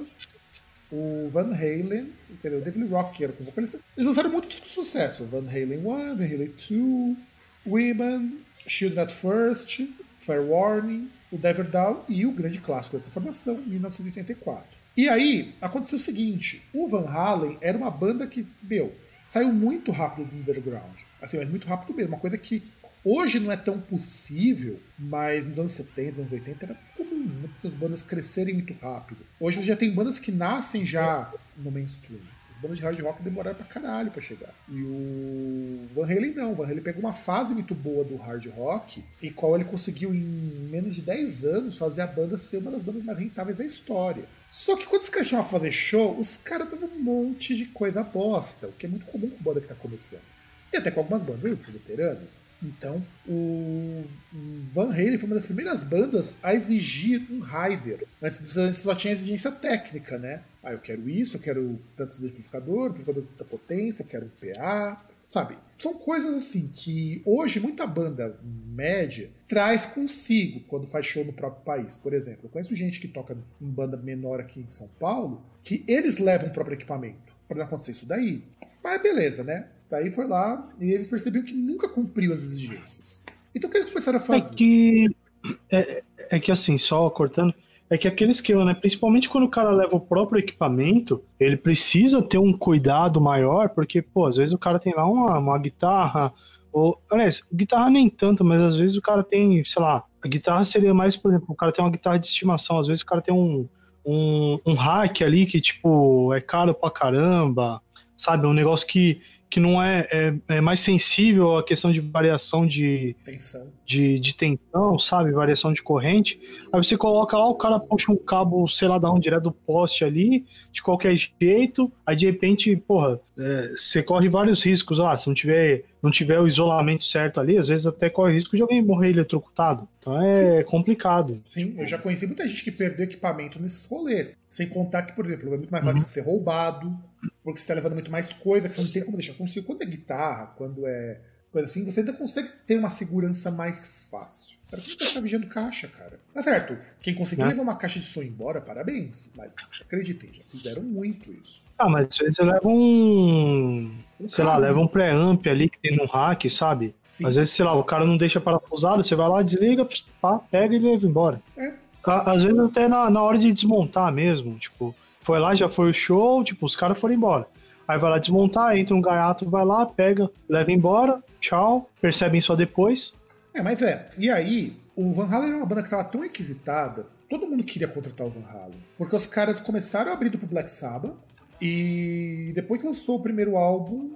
Speaker 1: o Van Halen, entendeu? o David Lee Roth, que era com vocalista. Eles lançaram muito disco de sucesso. Van Halen 1, Van Halen 2, Women, Children at First, Fair Warning, o Devil Down e o grande clássico dessa formação, 1984. E aí, aconteceu o seguinte: o Van Halen era uma banda que, meu, saiu muito rápido do underground. Assim, mas muito rápido mesmo. Uma coisa que Hoje não é tão possível, mas nos anos 70, anos 80 era comum né, essas bandas crescerem muito rápido. Hoje já tem bandas que nascem já no mainstream. As bandas de hard rock demoraram pra caralho pra chegar. E o Van Halen não. O Van Halen pegou uma fase muito boa do hard rock, em qual ele conseguiu, em menos de 10 anos, fazer a banda ser uma das bandas mais rentáveis da história. Só que quando os caras chamam a fazer show, os caras davam um monte de coisa bosta, o que é muito comum com banda que tá começando. E até com algumas bandas veteranas. Então, o Van Halen foi uma das primeiras bandas a exigir um rider. Antes só tinha exigência técnica, né? Ah, eu quero isso, eu quero tantos amplificador, amplificador de tanta potência, eu quero um PA, sabe? São coisas assim que hoje muita banda média traz consigo quando faz show no próprio país. Por exemplo, eu conheço gente que toca em banda menor aqui em São Paulo que eles levam o próprio equipamento para não acontecer isso daí. Mas beleza, né? Daí foi lá e eles perceberam que nunca cumpriu as exigências. Então o que eles começaram a é fazer?
Speaker 2: É que, é, é que assim, só cortando, é que aquele esquema, né? Principalmente quando o cara leva o próprio equipamento, ele precisa ter um cuidado maior, porque, pô, às vezes o cara tem lá uma, uma guitarra, ou, aliás, guitarra nem tanto, mas às vezes o cara tem, sei lá, a guitarra seria mais, por exemplo, o cara tem uma guitarra de estimação, às vezes o cara tem um, um, um hack ali que, tipo, é caro pra caramba, sabe? Um negócio que que não é, é, é, mais sensível à questão de variação de
Speaker 1: tensão.
Speaker 2: De, de tensão, sabe? Variação de corrente. Aí você coloca lá, o cara puxa um cabo, sei lá, da onde direto do poste ali, de qualquer jeito, aí de repente, porra, é, você corre vários riscos lá. Se não tiver, não tiver o isolamento certo ali, às vezes até corre risco de alguém morrer eletrocutado. Então é Sim. complicado.
Speaker 1: Sim, eu já conheci muita gente que perdeu equipamento nesses rolês. Sem contar que, por exemplo, é muito mais fácil uhum. ser roubado porque você está levando muito mais coisa que você não tem como deixar consigo. Quando é guitarra, quando é coisa assim, você ainda consegue ter uma segurança mais fácil. Para quem tá vigiando caixa, cara. Tá certo. Quem conseguiu é. levar uma caixa de som embora, parabéns. Mas acreditem, já fizeram muito isso.
Speaker 2: Ah, mas às vezes você leva um. Sei lá, leva um pré-amp ali que tem no hack, sabe? Sim. Às vezes, sei lá, o cara não deixa parafusado, você vai lá, desliga, pá, pega e leva embora. É. Às vezes até na, na hora de desmontar mesmo, tipo, foi lá, já foi o show, tipo, os caras foram embora. Aí vai lá desmontar, entra um gaiato, vai lá, pega, leva embora, tchau, percebem só depois.
Speaker 1: É, mas é. E aí, o Van Halen era uma banda que tava tão requisitada, todo mundo queria contratar o Van Halen. Porque os caras começaram abrindo pro Black Sabbath, e depois que lançou o primeiro álbum,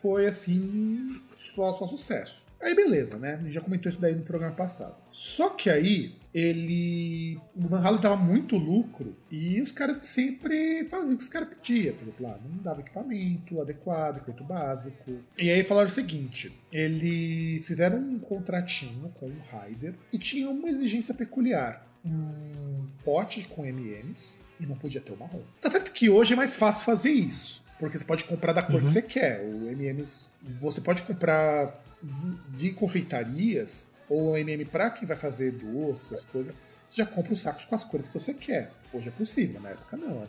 Speaker 1: foi assim, só, só sucesso. Aí beleza, né? A gente já comentou isso daí no programa passado. Só que aí ele. O Van Halen dava muito lucro e os caras sempre faziam o que os caras pediam. Por exemplo, lá, não dava equipamento adequado, equipamento básico. E aí falaram o seguinte: eles fizeram um contratinho com o Ryder e tinha uma exigência peculiar. Um pote com MMs e não podia ter o marrom. Tá certo que hoje é mais fácil fazer isso. Porque você pode comprar da cor uhum. que você quer. O MMs. Você pode comprar de confeitarias ou MM para quem vai fazer doce, essas coisas, você já compra os sacos com as cores que você quer. Hoje é possível, na época não, né?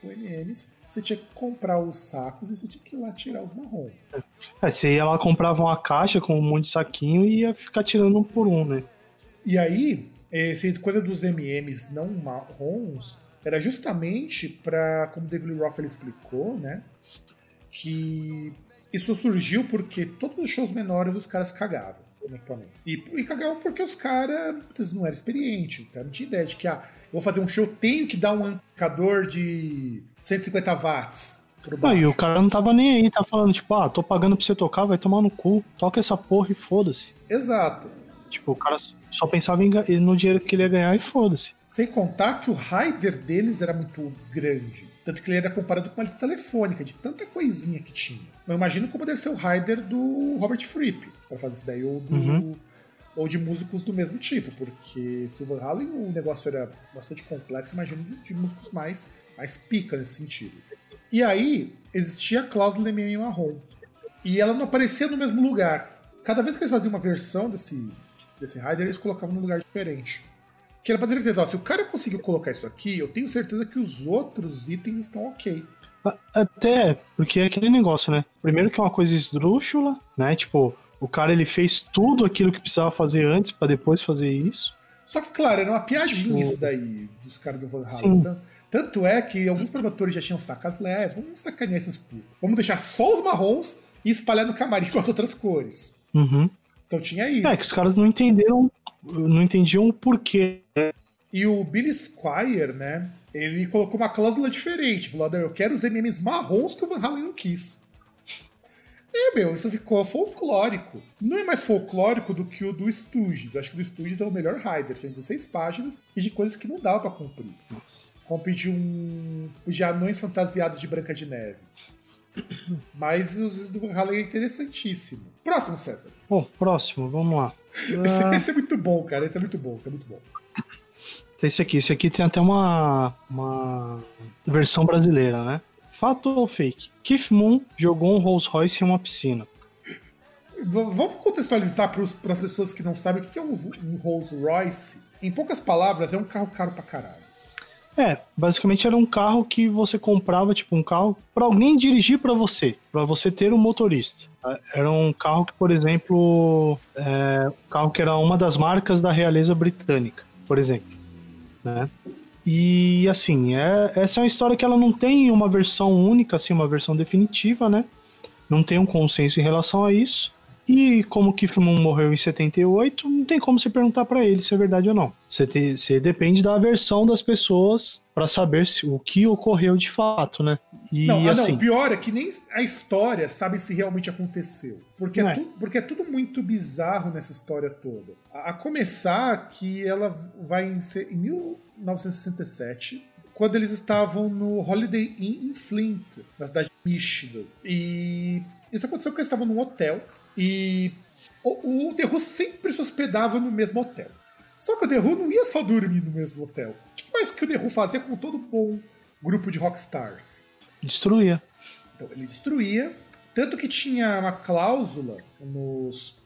Speaker 1: Com MMs, você tinha que comprar os sacos e você tinha que ir lá tirar os marrons.
Speaker 2: É, você ia lá, comprava uma caixa com um monte de saquinho e ia ficar tirando um por um, né?
Speaker 1: E aí, essa coisa dos MMs não marrons era justamente para, como o David Roth explicou, né? Que isso surgiu porque todos os shows menores os caras cagavam E, e cagavam porque os caras não eram experientes, cara não tinha ideia de que, ah, eu vou fazer um show, tenho que dar um amplificador de 150 watts.
Speaker 2: Ah, e o cara não tava nem aí, tá falando, tipo, ah, tô pagando pra você tocar, vai tomar no cu, toca essa porra e foda-se.
Speaker 1: Exato.
Speaker 2: Tipo, o cara só pensava em, no dinheiro que ele ia ganhar e foda-se.
Speaker 1: Sem contar que o rider deles era muito grande. Tanto que ele era comparado com uma lista telefônica, de tanta coisinha que tinha. Eu imagino como deve ser o rider do Robert Fripp, para fazer isso daí, ou, do, uhum. ou de músicos do mesmo tipo, porque se o Halen o negócio era bastante complexo, imagino de, músicos mais, mais pica nesse sentido. E aí, existia a cláusula MM marrom. E ela não aparecia no mesmo lugar. Cada vez que eles faziam uma versão desse, desse rider, eles colocavam num lugar diferente. Que era pra ter certeza, ó, se o cara conseguiu colocar isso aqui, eu tenho certeza que os outros itens estão ok.
Speaker 2: Até porque é aquele negócio, né? Primeiro que é uma coisa esdrúxula, né? Tipo, o cara ele fez tudo aquilo que precisava fazer antes para depois fazer isso.
Speaker 1: Só que, claro, era uma piadinha tipo... isso daí, dos caras do Van Halen. Tanto, tanto é que alguns produtores já tinham sacado e falaram: é, vamos sacanear esses putos. Vamos deixar só os marrons e espalhar no camarim com as outras cores.
Speaker 2: Uhum.
Speaker 1: Então tinha isso.
Speaker 2: É, que os caras não entenderam não entendiam o porquê.
Speaker 1: E o Billy Squire, né? Ele colocou uma cláusula diferente. Falou: eu quero os MMs marrons que o Van Halen não quis. É, meu, isso ficou folclórico. Não é mais folclórico do que o do Stooges. Eu acho que o do Stooges é o melhor Rider. Tem 16 páginas e de coisas que não dava para cumprir. Como pedir um. de anões fantasiados de Branca de Neve. Mas os do Van Halen é interessantíssimo. Próximo, César.
Speaker 2: Bom, próximo, vamos lá.
Speaker 1: Esse, ah. esse, é muito bom, cara. Esse é muito bom, esse é muito bom.
Speaker 2: Esse aqui, esse aqui tem até uma, uma versão brasileira, né? Fato ou fake? Keith Moon jogou um Rolls Royce em uma piscina.
Speaker 1: Vamos contextualizar para as pessoas que não sabem o que é um, um Rolls Royce. Em poucas palavras, é um carro caro pra caralho.
Speaker 2: É, basicamente era um carro que você comprava, tipo, um carro para alguém dirigir para você, para você ter um motorista. Era um carro que, por exemplo, é, um carro que era uma das marcas da realeza britânica, por exemplo, né? E assim, é, essa é uma história que ela não tem uma versão única, assim, uma versão definitiva, né? Não tem um consenso em relação a isso. E como Keith Moon morreu em 78, não tem como você perguntar para ele se é verdade ou não. Você, te, você depende da versão das pessoas para saber se, o que ocorreu de fato, né?
Speaker 1: E, não, assim, não, pior é que nem a história sabe se realmente aconteceu. Porque é, é. Tu, porque é tudo muito bizarro nessa história toda. A, a começar que ela vai em, em 1967, quando eles estavam no Holiday Inn em Flint, na cidade de Michigan. E isso aconteceu porque eles estavam num hotel e o, o The Who sempre se hospedava no mesmo hotel. Só que o The Who não ia só dormir no mesmo hotel. O que mais que o The Who fazia com todo bom grupo de rockstars?
Speaker 2: Destruía.
Speaker 1: Então, ele destruía. Tanto que tinha uma cláusula nos,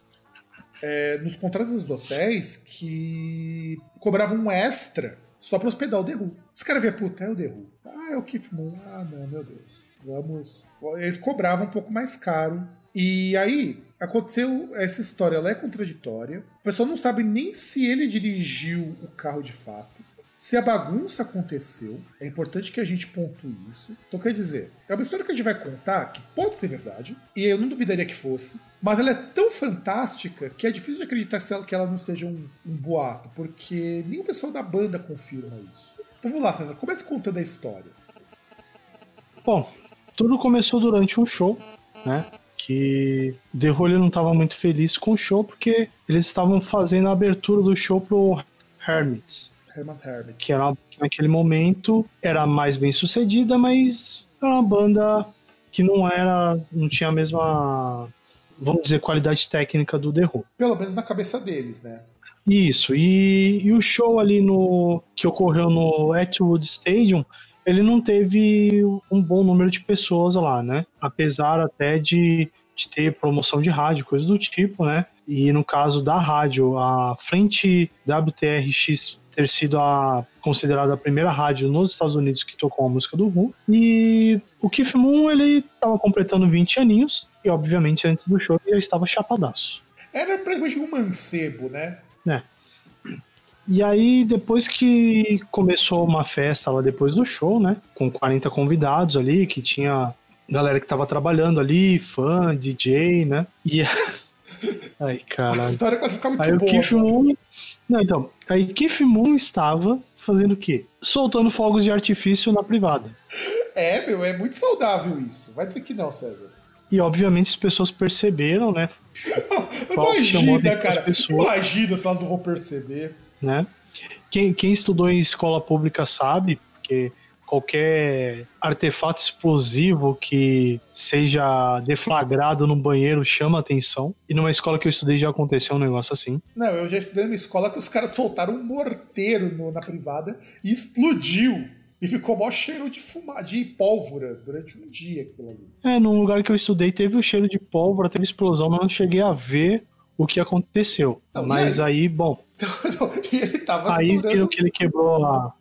Speaker 1: é, nos contratos dos hotéis que cobravam um extra só para hospedar o The Who. Os caras viam, puta, é o The Who. Ah, é o Keith Moon. Ah, não, meu Deus. Vamos. Eles cobravam um pouco mais caro. E aí, aconteceu essa história, ela é contraditória. O pessoal não sabe nem se ele dirigiu o carro de fato. Se a bagunça aconteceu, é importante que a gente pontue isso. Então, quer dizer, é uma história que a gente vai contar que pode ser verdade, e eu não duvidaria que fosse, mas ela é tão fantástica que é difícil de acreditar que ela não seja um, um boato, porque nem o pessoal da banda confirma isso. Então vamos lá, César, comece contando a história.
Speaker 2: Bom, tudo começou durante um show, né? Que o The Who não estava muito feliz com o show porque eles estavam fazendo a abertura do show pro Hermits.
Speaker 1: Herman Hermit.
Speaker 2: Que era, naquele momento era mais bem sucedida, mas era uma banda que não era. não tinha a mesma. vamos dizer, qualidade técnica do The Who.
Speaker 1: Pelo menos na cabeça deles, né?
Speaker 2: Isso, e, e o show ali no que ocorreu no Atwood Stadium, ele não teve um bom número de pessoas lá, né? Apesar até de, de ter promoção de rádio, coisa do tipo, né? E no caso da rádio, a frente WTRX ter sido a considerada a primeira rádio nos Estados Unidos que tocou a música do Who. E o Keith Moon, ele estava completando 20 aninhos e obviamente antes do show ele estava chapadaço.
Speaker 1: Era praticamente um mancebo, né?
Speaker 2: É. E aí, depois que começou uma festa lá depois do show, né? Com 40 convidados ali, que tinha galera que tava trabalhando ali, fã, DJ, né? E. Ai, cara.
Speaker 1: A história quase ficar muito
Speaker 2: aí
Speaker 1: boa.
Speaker 2: O Keith Moon... Não, então. Aí Keith Moon estava fazendo o quê? Soltando fogos de artifício na privada.
Speaker 1: É, meu, é muito saudável isso. Vai dizer que não, César.
Speaker 2: E obviamente as pessoas perceberam, né?
Speaker 1: Imagina, cara. Imagina se elas não vão perceber.
Speaker 2: Né? Quem, quem estudou em escola pública sabe, porque qualquer artefato explosivo que seja deflagrado no banheiro chama atenção. E numa escola que eu estudei já aconteceu um negócio assim.
Speaker 1: Não, eu já estudei numa escola que os caras soltaram um morteiro no, na privada e explodiu. E ficou mó cheiro de fumar, de pólvora durante um dia aquilo ali.
Speaker 2: É, num lugar que eu estudei teve o cheiro de pólvora, teve explosão, mas não cheguei a ver o que aconteceu. Não, mas aí? aí? bom.
Speaker 1: e ele tava
Speaker 2: Aí viram que ele quebrou a.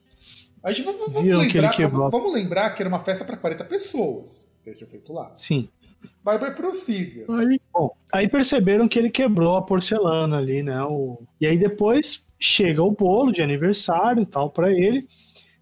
Speaker 1: A gente, vamos, vamos lembrar, que vamos, vamos, lembrar que era uma festa para 40 pessoas que ele tinha feito lá.
Speaker 2: Sim.
Speaker 1: Vai, vai, prossiga.
Speaker 2: Aí, bom, aí perceberam que ele quebrou a porcelana ali, né? O... E aí depois chega o bolo de aniversário e tal para ele.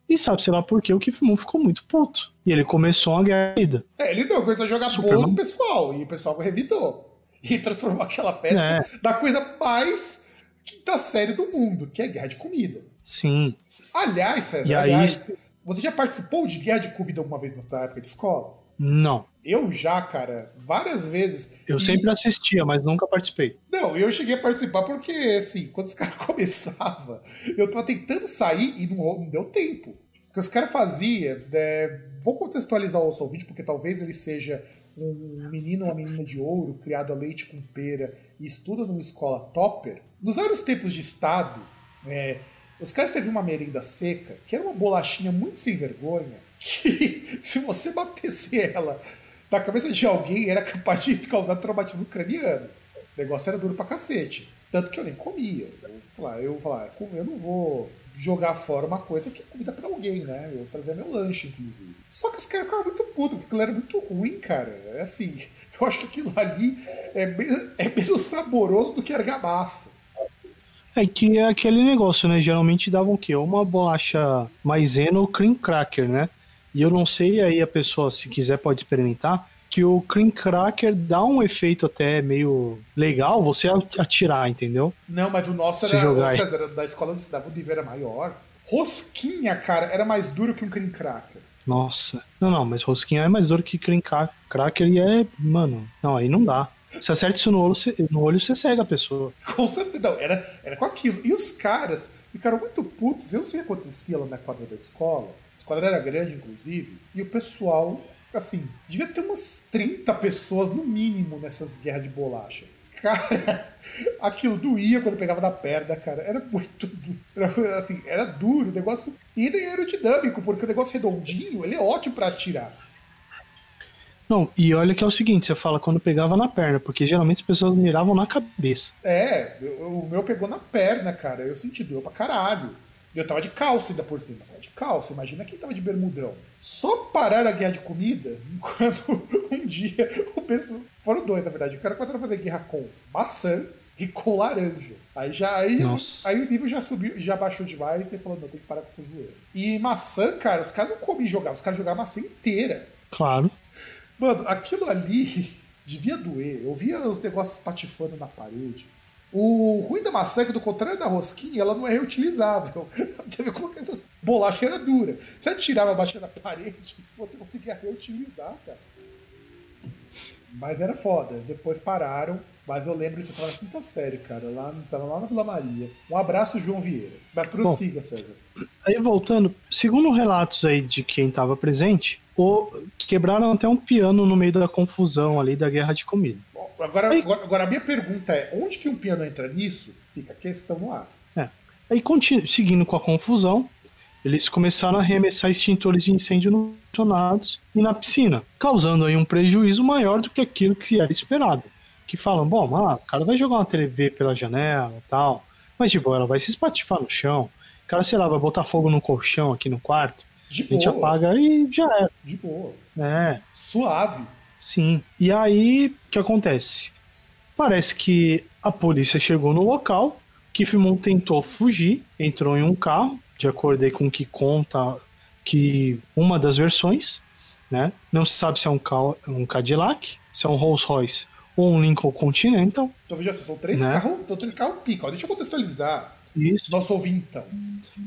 Speaker 2: E sabe, sei lá por que o Keith Moon ficou muito puto. E ele começou uma guerra.
Speaker 1: É, ele não, começou a jogar Super bolo no pessoal. E o pessoal revidou. E transformou aquela festa é. da coisa mais quinta série do mundo, que é guerra de comida.
Speaker 2: Sim.
Speaker 1: Aliás, César,
Speaker 2: e
Speaker 1: aliás,
Speaker 2: aí...
Speaker 1: você já participou de guerra de comida alguma vez na sua época de escola?
Speaker 2: Não.
Speaker 1: Eu já, cara, várias vezes.
Speaker 2: Eu e... sempre assistia, mas nunca participei.
Speaker 1: Não, eu cheguei a participar porque, assim, quando os caras começavam, eu tava tentando sair e não, não deu tempo. O que os caras faziam. É... Vou contextualizar o nosso ouvinte, porque talvez ele seja um menino ou uma menina de ouro, criado a leite com pera e estuda numa escola topper. Nos vários tempos de Estado, é, os caras teve uma merenda seca, que era uma bolachinha muito sem vergonha, que se você batesse ela na cabeça de alguém, era capaz de causar traumatismo craniano. O negócio era duro pra cacete. Tanto que eu nem comia. Eu, falar, eu, falar, eu não vou jogar fora uma coisa que é comida para alguém, né? Eu trazia meu lanche, inclusive. Só que os caras ficavam muito putos, porque aquilo era muito ruim, cara. É assim, eu acho que aquilo ali é, é menos saboroso do que argamassa.
Speaker 2: É que é aquele negócio, né? Geralmente davam o quê? Uma bolacha maisena ou cream cracker, né? E eu não sei, aí a pessoa, se quiser, pode experimentar, que o cream cracker dá um efeito até meio legal você atirar, entendeu?
Speaker 1: Não, mas o nosso era, jogar César, da escola onde se dava o nível era maior. Rosquinha, cara, era mais duro que um cream cracker.
Speaker 2: Nossa. Não, não, mas rosquinha é mais duro que cream cracker e é, mano, não, aí não dá. Se acerta isso no olho, você, no olho, você cega a pessoa.
Speaker 1: Com certeza. Não, era, era com aquilo. E os caras ficaram muito putos. Eu não sei o que acontecia lá na quadra da escola. A escola era grande, inclusive. E o pessoal, assim, devia ter umas 30 pessoas no mínimo nessas guerras de bolacha. Cara, aquilo doía quando pegava na perna, cara. Era muito duro. Era, assim, era duro o negócio. E ainda era aerodinâmico, porque o negócio redondinho, ele é ótimo para atirar.
Speaker 2: Não, e olha que é o seguinte, você fala quando pegava na perna, porque geralmente as pessoas miravam na cabeça.
Speaker 1: É, o meu pegou na perna, cara. Eu senti dor pra caralho. E eu tava de calça ainda por cima. Tava de calça, imagina quem tava de bermudão. Só parar a guerra de comida quando um dia o pessoal. Foram dois, na verdade. O cara começou a fazer guerra com maçã e com laranja. Aí já aí, aí o nível já subiu, já baixou demais e você falou, não, tem que parar com essa zoeira. E maçã, cara, os caras não comem jogar, os caras jogavam a maçã inteira.
Speaker 2: Claro.
Speaker 1: Mano, aquilo ali devia doer. Eu via os negócios patifando na parede. O ruim da maçã é que, do contrário da rosquinha, ela não é reutilizável. Teve como que essas bolachas era dura. Você tirava a baixinha da parede, você conseguia reutilizar, cara. Mas era foda. Depois pararam. Mas eu lembro que eu tava na quinta série, cara. Lá, tava lá na Vila Maria. Um abraço, João Vieira. Mas prossiga, Bom, César.
Speaker 2: Aí voltando, segundo relatos aí de quem tava presente, o, quebraram até um piano no meio da confusão ali da guerra de comida.
Speaker 1: Bom, agora, aí, agora, agora, a minha pergunta é: onde que um piano entra nisso? Fica a questão no ar.
Speaker 2: É. Aí, seguindo com a confusão, eles começaram a arremessar extintores de incêndio no e na piscina, causando aí um prejuízo maior do que aquilo que era esperado. Que falam, bom, ah, o cara vai jogar uma TV pela janela e tal, mas tipo, ela vai se espatifar no chão, o cara, sei lá, vai botar fogo no colchão aqui no quarto, de a gente boa. apaga e já era.
Speaker 1: De boa.
Speaker 2: É.
Speaker 1: Suave.
Speaker 2: Sim. E aí, o que acontece? Parece que a polícia chegou no local, Kifmon tentou fugir, entrou em um carro, de acordo com o que conta que uma das versões, né? Não se sabe se é um, um Cadillac, se é um Rolls Royce ou um Lincoln Continental.
Speaker 1: Então veja só, são três né? carros, são três carros pica. Deixa eu contextualizar.
Speaker 2: Isso.
Speaker 1: Nosso ouvinte.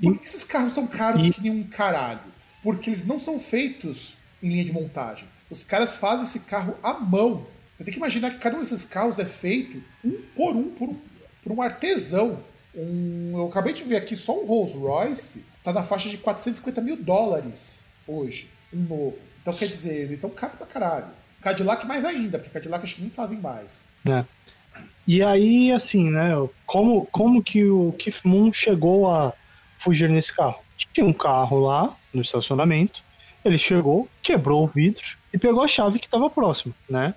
Speaker 1: Por que esses carros são caros e... que nem um caralho? Porque eles não são feitos em linha de montagem. Os caras fazem esse carro à mão. Você tem que imaginar que cada um desses carros é feito um por um, por um, por um artesão. Um, eu acabei de ver aqui só um Rolls Royce tá na faixa de 450 mil dólares hoje, um novo. Então quer dizer, eles estão caros pra caralho. Cadillac mais ainda, porque Cadillac acho que nem fazem mais.
Speaker 2: É. E aí, assim, né, como, como que o Keith Moon chegou a fugir nesse carro? Tinha um carro lá no estacionamento, ele chegou, quebrou o vidro e pegou a chave que estava próximo, né?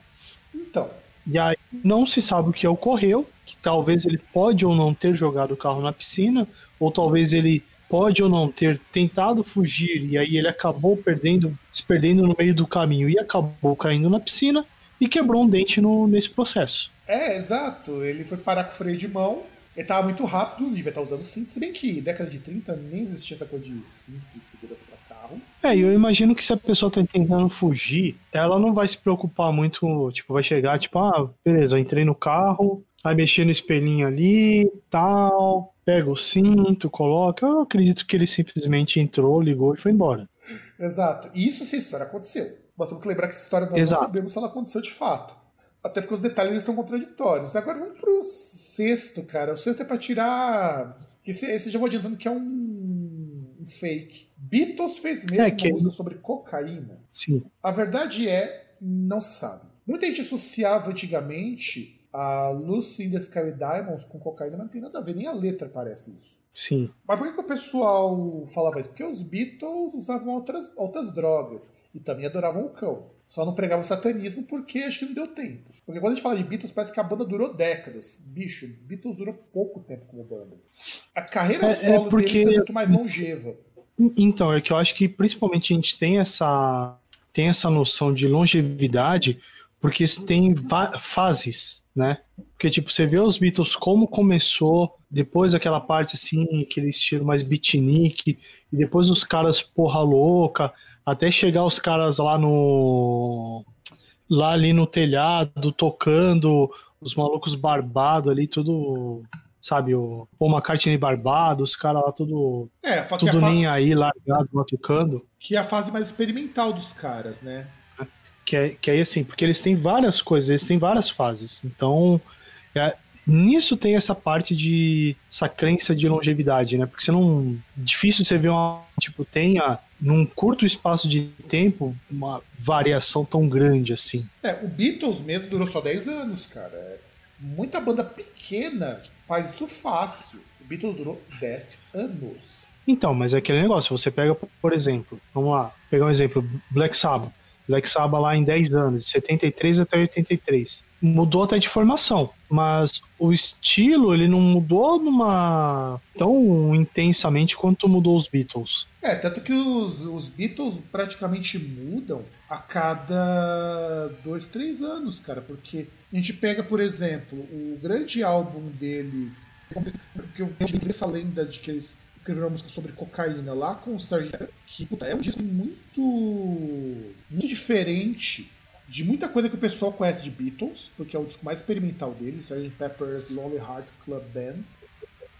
Speaker 1: Então.
Speaker 2: E aí não se sabe o que ocorreu, que talvez ele pode ou não ter jogado o carro na piscina, ou talvez ele pode ou não ter tentado fugir e aí ele acabou perdendo, se perdendo no meio do caminho e acabou caindo na piscina e quebrou um dente no, nesse processo.
Speaker 1: É, exato. Ele foi parar com o freio de mão. Ele tava muito rápido, devia estar usando cinto, se bem que década de 30 nem existia essa coisa de cinto de segurança para carro.
Speaker 2: É, e eu imagino que se a pessoa tá tentando fugir, ela não vai se preocupar muito, tipo, vai chegar, tipo, ah, beleza, entrei no carro, vai mexer no espelhinho ali, tal, pega o cinto, coloca. Eu acredito que ele simplesmente entrou, ligou e foi embora.
Speaker 1: Exato. E isso se a história aconteceu. Nós temos que lembrar que essa história nós Exato. não sabemos se ela aconteceu de fato. Até porque os detalhes estão contraditórios. Agora vamos pro sexto, cara. O sexto é pra tirar. Esse, esse já vou adiantando que é um, um fake. Beatles fez mesmo é, que... música sobre cocaína.
Speaker 2: Sim.
Speaker 1: A verdade é, não se sabe. Muita gente associava antigamente a Lucy in the Sky Diamonds com cocaína, mas não tem nada a ver, nem a letra parece isso.
Speaker 2: Sim.
Speaker 1: Mas por que, que o pessoal falava isso? Porque os Beatles usavam outras, outras drogas e também adoravam o cão. Só não pregavam satanismo porque acho que não deu tempo. Porque quando a gente fala de Beatles, parece que a banda durou décadas. Bicho, Beatles durou pouco tempo como banda. A carreira é, solo é porque... deles é muito mais longeva.
Speaker 2: Então, é que eu acho que principalmente a gente tem essa, tem essa noção de longevidade porque tem fases, né? Porque, tipo, você vê os Beatles como começou, depois daquela parte, assim, aquele estilo mais beatnik, e depois os caras porra louca, até chegar os caras lá no... lá ali no telhado, tocando, os malucos barbados ali, tudo... Sabe, o Paul McCartney barbado, os caras lá tudo...
Speaker 1: É,
Speaker 2: tudo nem aí, largado, lá tocando.
Speaker 1: Que é a fase mais experimental dos caras, né?
Speaker 2: Que é, que é assim, porque eles têm várias coisas, eles têm várias fases. Então, é, nisso tem essa parte de essa crença de longevidade, né? Porque você não. Difícil você ver uma. Tipo, tenha num curto espaço de tempo uma variação tão grande assim.
Speaker 1: É, o Beatles mesmo durou só 10 anos, cara. É, muita banda pequena faz isso fácil. O Beatles durou 10 anos.
Speaker 2: Então, mas é aquele negócio, você pega, por exemplo, vamos lá, pegar um exemplo, Black Sabbath. Black Sabbath lá em 10 anos, de 73 até 83. Mudou até de formação, mas o estilo ele não mudou numa tão intensamente quanto mudou os Beatles.
Speaker 1: É, tanto que os, os Beatles praticamente mudam a cada dois, três anos, cara, porque a gente pega, por exemplo, o grande álbum deles, que eu essa lenda de que eles escreveram uma música sobre cocaína lá com o Sgt. que puta, é um disco muito muito diferente de muita coisa que o pessoal conhece de Beatles, porque é o disco mais experimental dele, Sgt. Pepper's Lonely Heart Club Band,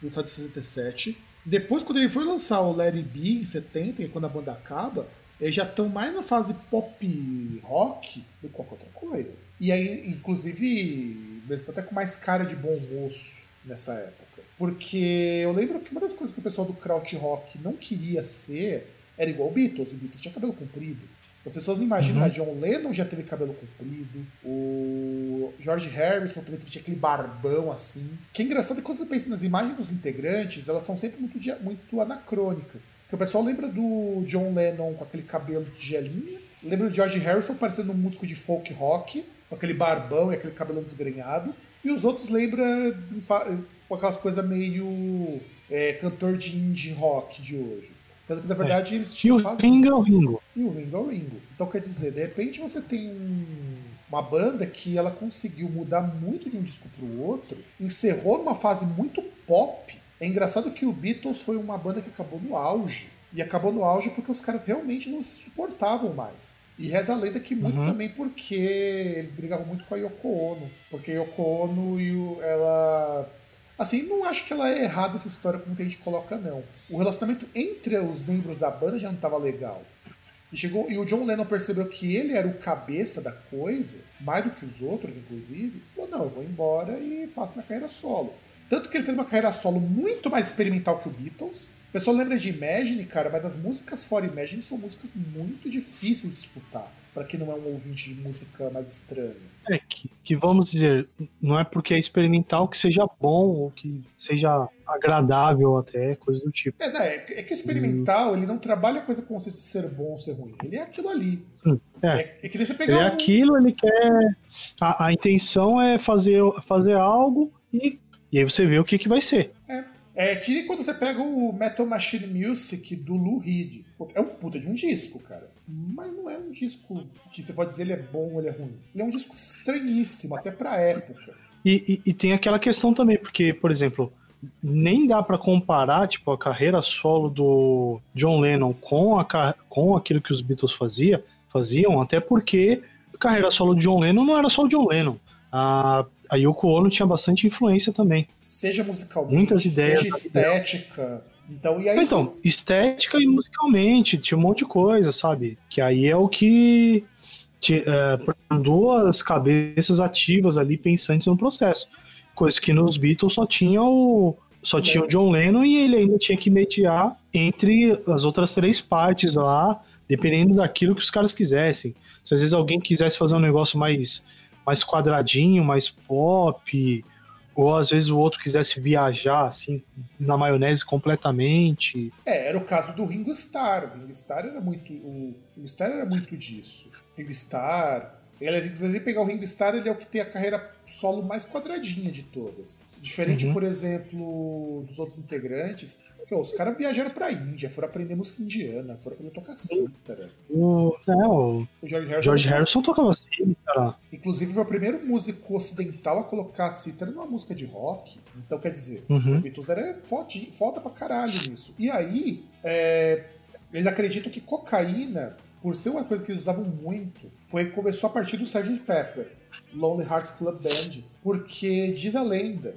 Speaker 1: lançado em 67. Depois, quando ele foi lançar o It Be, em 70, que é quando a banda acaba, Eles já estão mais na fase pop rock do que qualquer outra coisa. E aí, inclusive, eles estão até com mais cara de bom moço nessa época. Porque eu lembro que uma das coisas que o pessoal do Kraut Rock não queria ser era igual o Beatles. O Beatles tinha cabelo comprido. As pessoas não imaginam, uhum. mas John Lennon já teve cabelo comprido, o George Harrison também tinha aquele barbão assim. Que é engraçado é que quando você pensa nas imagens dos integrantes, elas são sempre muito, muito anacrônicas. Porque o pessoal lembra do John Lennon com aquele cabelo de gelinha, lembra do George Harrison parecendo um músico de folk rock, com aquele barbão e aquele cabelo desgrenhado, e os outros lembram com aquelas coisas meio é, cantor de indie rock de hoje. Tanto que, na verdade, é. eles tinham.
Speaker 2: E o Ringo é o Ringo.
Speaker 1: E o Ringo é o Ringo. Então, quer dizer, de repente você tem um, uma banda que ela conseguiu mudar muito de um disco para o outro, encerrou numa fase muito pop. É engraçado que o Beatles foi uma banda que acabou no auge. E acabou no auge porque os caras realmente não se suportavam mais. E reza a lenda que muito uhum. também porque eles brigavam muito com a Yoko Ono. Porque a Yoko Ono e o, ela Assim, não acho que ela é errada essa história como a gente coloca, não. O relacionamento entre os membros da banda já não estava legal. E, chegou, e o John Lennon percebeu que ele era o cabeça da coisa, mais do que os outros, inclusive. Falou: não, eu vou embora e faço minha carreira solo. Tanto que ele fez uma carreira solo muito mais experimental que o Beatles. O pessoal lembra de Imagine, cara, mas as músicas fora Imagine são músicas muito difíceis de disputar para quem não é um ouvinte de música mais estranha.
Speaker 2: É, que, que, vamos dizer, não é porque é experimental que seja bom ou que seja agradável até, coisa do tipo.
Speaker 1: É, né, é que experimental, hum. ele não trabalha com essa conceito de ser bom ou ser ruim. Ele é aquilo ali.
Speaker 2: Hum, é. é, é que ele é um... é aquilo, ele quer... A, a intenção é fazer, fazer algo e, e aí você vê o que, que vai ser.
Speaker 1: É. É que quando você pega o Metal Machine Music do Lou Reed. É um puta de um disco, cara mas não é um disco que você pode dizer ele é bom ou ele é ruim. Ele é um disco estranhíssimo, até pra época.
Speaker 2: E, e, e tem aquela questão também, porque, por exemplo, nem dá para comparar tipo a carreira solo do John Lennon com, a, com aquilo que os Beatles fazia, faziam, até porque a carreira solo do John Lennon não era só o John Lennon. A, a Yoko Ono tinha bastante influência também.
Speaker 1: Seja musicalmente,
Speaker 2: Muitas ideias
Speaker 1: seja estética. Então, e aí
Speaker 2: então, estética e musicalmente, tinha um monte de coisa, sabe? Que aí é o que é, duas cabeças ativas ali pensantes no processo. Coisa que nos Beatles só tinha o. Só tinha o John Lennon e ele ainda tinha que mediar entre as outras três partes lá, dependendo daquilo que os caras quisessem. Se às vezes alguém quisesse fazer um negócio mais, mais quadradinho, mais pop, ou às vezes o outro quisesse viajar, assim, na maionese completamente.
Speaker 1: É, era o caso do Ringo Starr. O Ringo Starr era muito. O Ringo Starr era muito disso. Ringo Starr. Ele, se você pegar o Ringo Starr, ele é o que tem a carreira solo mais quadradinha de todas. Diferente, uhum. por exemplo, dos outros integrantes, Pô, os caras viajaram pra Índia, foram aprender música indiana, foram aprender a tocar cítara.
Speaker 2: O, é, o, o George Harrison, George Harrison tocava cítara.
Speaker 1: Inclusive, foi o primeiro músico ocidental a colocar cítara numa música de rock. Então, quer dizer, uhum. o Beatles era foda, foda pra caralho nisso. E aí, é, eles acreditam que cocaína, por ser uma coisa que eles usavam muito, foi começou a partir do Sgt. Pepper. Lonely Hearts Club Band, porque diz a lenda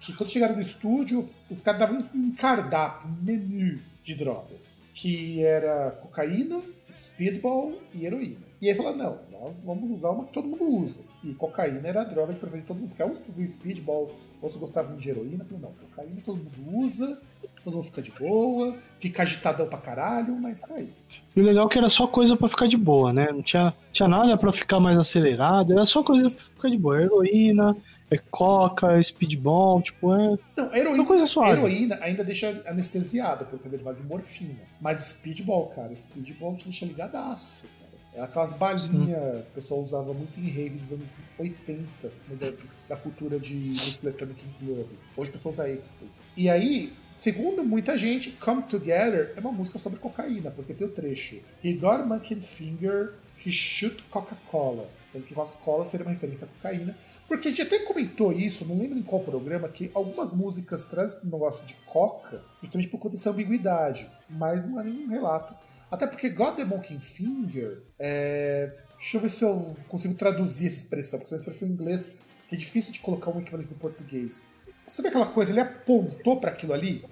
Speaker 1: que quando chegaram no estúdio, os caras davam um cardápio, um menu de drogas, que era cocaína, speedball e heroína. E aí falaram, não, nós vamos usar uma que todo mundo usa. E cocaína era a droga que preferia todo mundo. Porque alguns preferiam speedball, outros gostavam de heroína. Falaram, não, cocaína todo mundo usa, todo mundo fica de boa, fica agitadão pra caralho, mas tá aí.
Speaker 2: E o legal é que era só coisa para ficar de boa, né? Não tinha, tinha nada para ficar mais acelerado, era só coisa pra ficar de boa. Heroína, é coca, é speedball, tipo, é.
Speaker 1: Não, heroína, coisa suave. heroína ainda deixa anestesiada, porque é derivado de morfina. Mas speedball, cara, speedball te deixa ligadaço, cara. É aquelas balinhas que o pessoal usava muito em rave dos anos 80, da, da cultura de música eletrônica em club. Hoje o pessoal usa ecstasy. E aí, Segundo muita gente, Come Together é uma música sobre cocaína, porque tem o trecho. He got a monkey finger, he shoot Coca-Cola. Que Coca-Cola seria uma referência à cocaína. Porque a gente até comentou isso, não lembro em qual programa, que algumas músicas trazem um negócio de coca justamente por conta dessa ambiguidade. Mas não há nenhum relato. Até porque God the Monkey Finger é... Deixa eu ver se eu consigo traduzir essa expressão, porque é uma expressão em inglês que é difícil de colocar um equivalente no português. Sabe aquela coisa? Ele apontou para aquilo ali?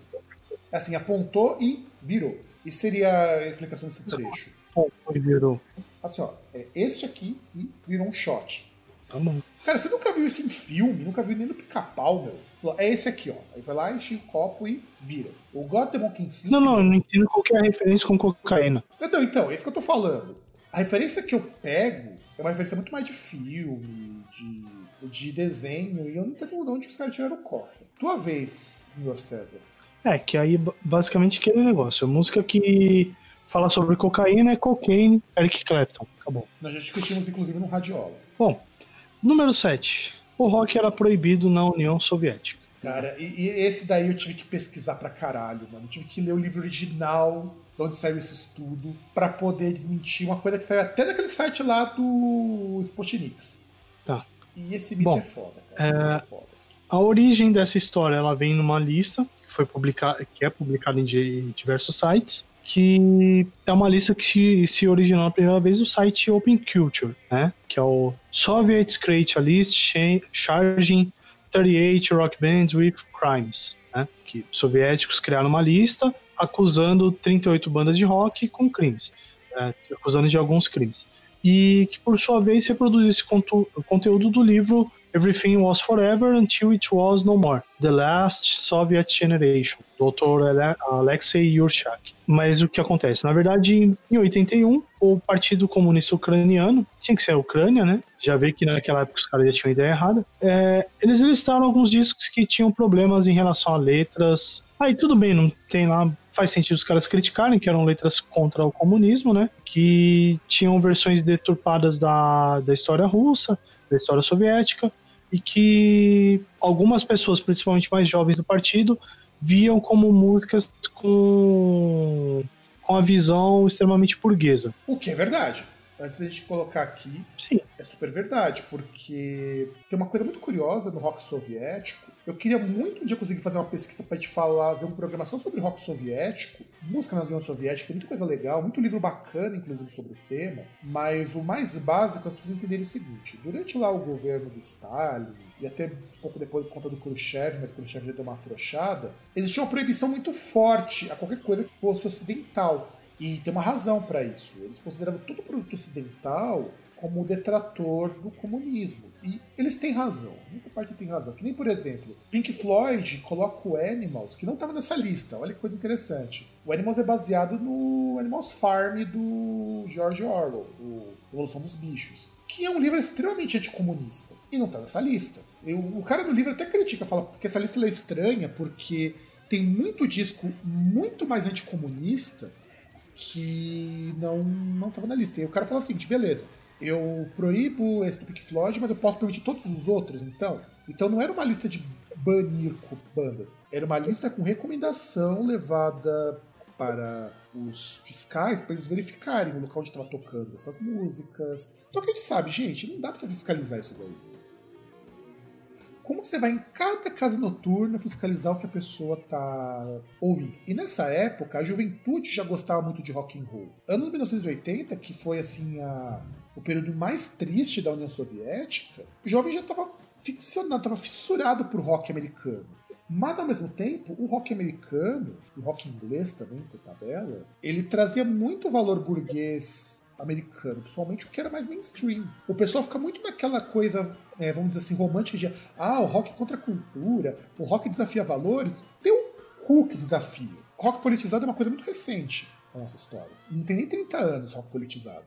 Speaker 1: Assim, apontou e virou. Isso seria a explicação desse trecho.
Speaker 2: Como virou?
Speaker 1: Assim, ó, é este aqui e virou um shot.
Speaker 2: Tá bom.
Speaker 1: Cara, você nunca viu isso em filme, nunca viu nem no pica-pau, meu. É esse aqui, ó. Aí vai lá, enche o copo e vira. O God the Monkey.
Speaker 2: Não, não, eu não entendo qual é a referência com cocaína.
Speaker 1: Não, então, é isso que eu tô falando. A referência que eu pego é uma referência muito mais de filme, de, de desenho, e eu não entendo de onde os caras tiraram o copo. Tua vez, senhor César.
Speaker 2: É, que aí basicamente aquele negócio. A música que fala sobre cocaína é Cocaine, Eric Clapton. Acabou.
Speaker 1: Nós já discutimos, inclusive, no Radiola.
Speaker 2: Bom, número 7. O rock era proibido na União Soviética.
Speaker 1: Cara, e, e, esse daí eu tive que pesquisar pra caralho, mano. Eu tive que ler o livro original de onde saiu esse estudo para poder desmentir uma coisa que saiu até naquele site lá do Spotnix.
Speaker 2: Tá.
Speaker 1: E esse mito
Speaker 2: Bom,
Speaker 1: é foda, cara. É... é foda.
Speaker 2: A origem dessa história ela vem numa lista que foi publicada, que é publicada em diversos sites que é uma lista que se originou a primeira vez no site Open Culture, né? Que é o Soviets Create a List Charging 38 Rock Bands with Crimes, né? Que soviéticos criaram uma lista acusando 38 bandas de rock com crimes, né? acusando de alguns crimes. E que, por sua vez, reproduz esse conteúdo do livro Everything Was Forever Until It Was No More, The Last Soviet Generation, do autor Alexei Yurchak. Mas o que acontece? Na verdade, em 81, o Partido Comunista Ucraniano, tinha que ser a Ucrânia, né? Já vê que naquela época os caras já tinham ideia errada. É, eles listaram alguns discos que tinham problemas em relação a letras. Aí tudo bem, não tem lá faz sentido os caras criticarem, que eram letras contra o comunismo, né? Que tinham versões deturpadas da, da história russa, da história soviética, e que algumas pessoas, principalmente mais jovens do partido, viam como músicas com, com a visão extremamente burguesa.
Speaker 1: O que é verdade. Antes da gente colocar aqui,
Speaker 2: Sim.
Speaker 1: é super verdade, porque tem uma coisa muito curiosa no rock soviético. Eu queria muito um dia conseguir fazer uma pesquisa para te falar, ver uma programação sobre rock soviético, música na União Soviética, tem muita coisa legal, muito livro bacana, inclusive, sobre o tema, mas o mais básico é vocês entenderem o seguinte: durante lá o governo do Stalin, e até um pouco depois por conta do Khrushchev, mas o Khrushchev já deu uma afrouxada, existia uma proibição muito forte a qualquer coisa que fosse ocidental. E tem uma razão para isso. Eles consideravam todo produto ocidental como detrator do comunismo. E eles têm razão, muita parte tem razão. Que nem, por exemplo, Pink Floyd coloca o Animals, que não estava nessa lista, olha que coisa interessante. O Animals é baseado no Animals Farm do George Orwell, do Evolução dos Bichos, que é um livro extremamente anticomunista. E não está nessa lista. Eu, o cara no livro até critica, fala que essa lista é estranha porque tem muito disco muito mais anticomunista que não não estava na lista. E o cara fala assim, beleza, eu proíbo esse do Pink Floyd, mas eu posso permitir todos os outros, então? Então não era uma lista de banir bandas, era uma lista com recomendação levada para os fiscais, para eles verificarem o local onde estava tocando essas músicas. Então a gente sabe, gente, não dá para você fiscalizar isso daí. Como você vai em cada casa noturna fiscalizar o que a pessoa tá ouvindo? E nessa época, a juventude já gostava muito de rock and roll. Ano 1980, que foi assim a o período mais triste da União Soviética, o jovem já estava ficcionado, estava fissurado por rock americano. Mas ao mesmo tempo, o rock americano, o rock inglês também, por tabela, ele trazia muito valor burguês americano, principalmente o que era mais mainstream. O pessoal fica muito naquela coisa, é, vamos dizer assim, romântica de ah, o rock contra a cultura, o rock desafia valores. Tem um cu que desafia. O rock politizado é uma coisa muito recente na nossa história. Não tem nem 30 anos rock politizado.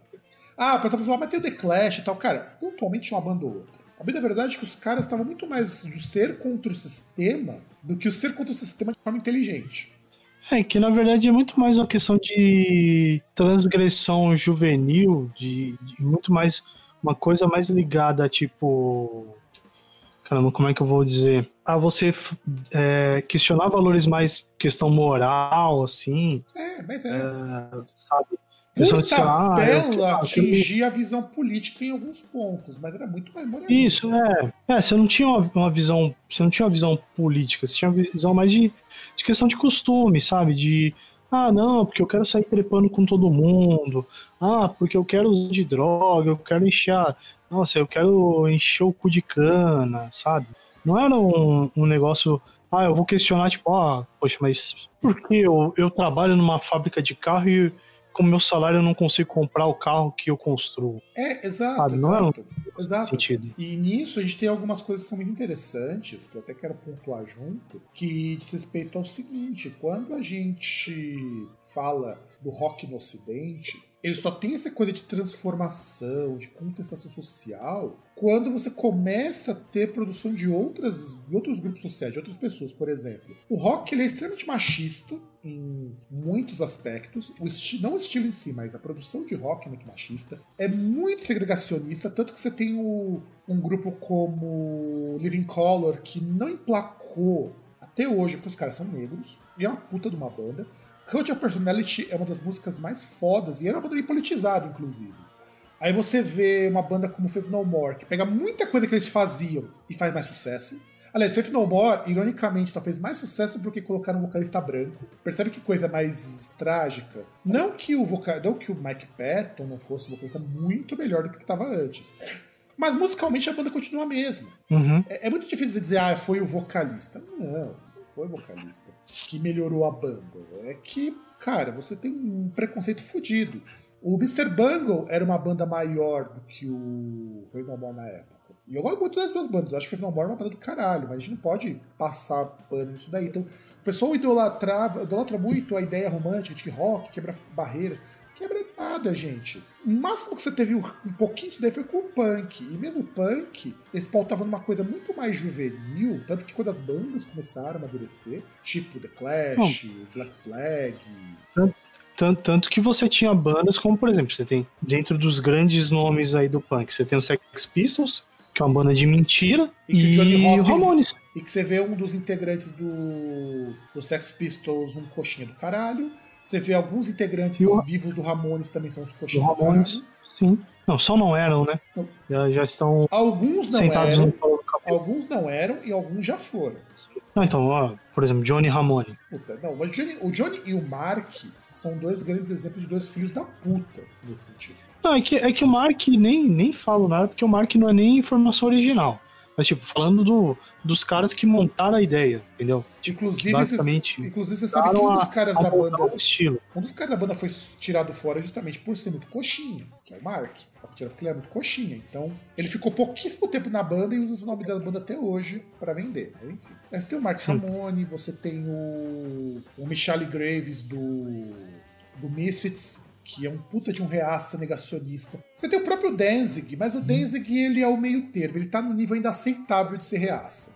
Speaker 1: Ah, pra pessoa, mas tem o The Clash e tal. Cara, pontualmente uma banda ou outra. A bem da verdade é que os caras estavam muito mais do ser contra o sistema do que o ser contra o sistema de forma inteligente.
Speaker 2: É, que na verdade é muito mais uma questão de transgressão juvenil, de, de muito mais uma coisa mais ligada a tipo. Caramba, como é que eu vou dizer? A você é, questionar valores mais questão moral, assim.
Speaker 1: É, mas é. é
Speaker 2: sabe?
Speaker 1: Por tabela, atingir a visão política em alguns pontos, mas era muito mais moralista.
Speaker 2: Isso, é. É, você não tinha uma, visão. Você não tinha uma visão política, você tinha uma visão mais de, de questão de costume, sabe? De ah, não, porque eu quero sair trepando com todo mundo. Ah, porque eu quero usar de droga, eu quero encher. Nossa, eu quero encher o cu de cana, sabe? Não era um, um negócio. Ah, eu vou questionar, tipo, ah, poxa, mas por que eu, eu trabalho numa fábrica de carro e com o meu salário eu não consigo comprar o carro que eu construo.
Speaker 1: É, exato. Não é um exato.
Speaker 2: sentido.
Speaker 1: E nisso a gente tem algumas coisas que são muito interessantes, que eu até quero pontuar junto, que diz respeito ao seguinte: quando a gente fala do rock no Ocidente, ele só tem essa coisa de transformação, de contestação social, quando você começa a ter produção de outras, de outros grupos sociais, de outras pessoas, por exemplo. O rock ele é extremamente machista em muitos aspectos, o não o estilo em si, mas a produção de rock é muito machista, é muito segregacionista, tanto que você tem o, um grupo como Living Color que não emplacou até hoje, porque os caras são negros, e é uma puta de uma banda. Cult of Personality é uma das músicas mais fodas, e era uma banda bem politizada, inclusive. Aí você vê uma banda como Faith No More, que pega muita coisa que eles faziam e faz mais sucesso. Aliás, Faith No More, ironicamente, só fez mais sucesso porque colocaram um vocalista branco. Percebe que coisa mais trágica? Não que o, vocal... não que o Mike Patton não fosse um vocalista muito melhor do que estava antes. Mas musicalmente a banda continua a mesma.
Speaker 2: Uhum.
Speaker 1: É, é muito difícil dizer, ah, foi o vocalista. Não foi vocalista que melhorou a banda. É que, cara, você tem um preconceito fodido. O Mr. Bungle era uma banda maior do que o Faith No More na época. E eu gosto muito das duas bandas. Eu acho que Faith No More é uma banda do caralho, mas a gente não pode passar pano nisso daí. Então, o pessoal idolatra, idolatra muito a ideia romântica de que rock quebra barreiras quebra nada, gente. O máximo que você teve um pouquinho disso daí foi com o punk. E mesmo o punk, eles pautavam numa coisa muito mais juvenil, tanto que quando as bandas começaram a amadurecer, tipo The Clash, Bom, Black Flag.
Speaker 2: Tanto, tanto, tanto, que você tinha bandas como, por exemplo, você tem dentro dos grandes nomes aí do punk, você tem o Sex Pistols, que é uma banda de mentira, e, e Ramones.
Speaker 1: E que você vê um dos integrantes do, do Sex Pistols, um coxinha do caralho. Você vê alguns integrantes o... vivos do Ramones também são os coxinhas. Do Ramones,
Speaker 2: sim. Não, só não eram, né? Já, já estão.
Speaker 1: Alguns não eram. Alguns não eram e alguns já foram.
Speaker 2: Não, então, ó, por exemplo, Johnny Ramone.
Speaker 1: Puta, não, mas Johnny, o Johnny e o Mark são dois grandes exemplos de dois filhos da puta nesse sentido.
Speaker 2: Não, é que, é que o Mark nem, nem falo nada, porque o Mark não é nem informação original. Mas, tipo, falando do, dos caras que montaram a ideia, entendeu?
Speaker 1: Tipo, inclusive, basicamente, inclusive você sabe que um dos caras da banda. Estilo. Um dos caras da banda foi tirado fora justamente por ser muito coxinha, que é o Mark. Porque ele é muito coxinha. Então, ele ficou pouquíssimo tempo na banda e usa o nome da banda até hoje para vender. Mas, enfim. Mas tem o Mark. Ramone, você tem o, o Michelle Graves do, do Misfits, que é um puta de um reaça negacionista. Você tem o próprio Danzig, mas o uhum. Danzig ele é o meio termo, ele tá no nível ainda aceitável de ser reaça.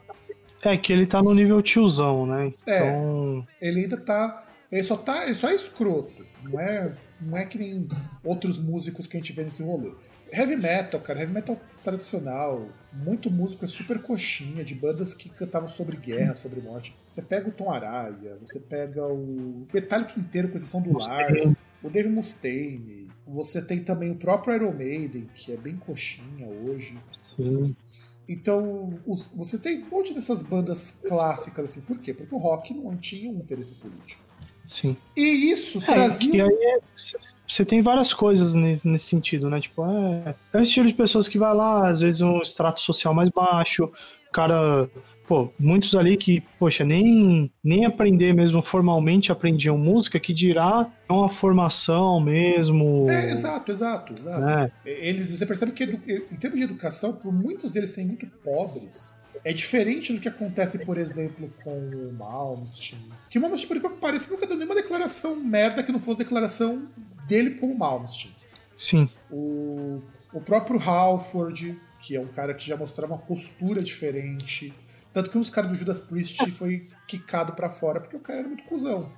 Speaker 2: É que ele tá no nível tiozão, né?
Speaker 1: É, então... É, ele ainda tá. Ele só tá. Ele só é escroto. Não é, não é que nem outros músicos que a gente vê nesse rolê. Heavy metal, cara, heavy metal tradicional, muito música super coxinha, de bandas que cantavam sobre guerra, sobre morte. Você pega o Tom Araya, você pega o Metallica inteiro, com exceção do Lars, o Dave Mustaine, você tem também o próprio Iron Maiden, que é bem coxinha hoje.
Speaker 2: Sim.
Speaker 1: Então, os, você tem um monte dessas bandas clássicas, assim. Por quê? Porque o rock não tinha um interesse político.
Speaker 2: Sim.
Speaker 1: E isso é, trazia.
Speaker 2: É, você tem várias coisas nesse sentido, né? Tipo, é, é o estilo de pessoas que vai lá, às vezes um extrato social mais baixo, o cara. Pô, muitos ali que, poxa, nem, nem aprender mesmo formalmente aprendiam música, que dirá uma formação mesmo.
Speaker 1: É, exato, exato. exato. É. Eles, você percebe que, em termos de educação, por muitos deles serem muito pobres, é diferente do que acontece, por exemplo, com o Malmsteen. Que o Malmsteen, por enquanto parece, nunca deu nenhuma declaração merda que não fosse declaração dele como Malmsteen.
Speaker 2: Sim.
Speaker 1: O, o próprio Halford, que é um cara que já mostrava uma postura diferente. Tanto que um dos caras do Judas Priest foi quicado para fora porque o cara era muito cuzão.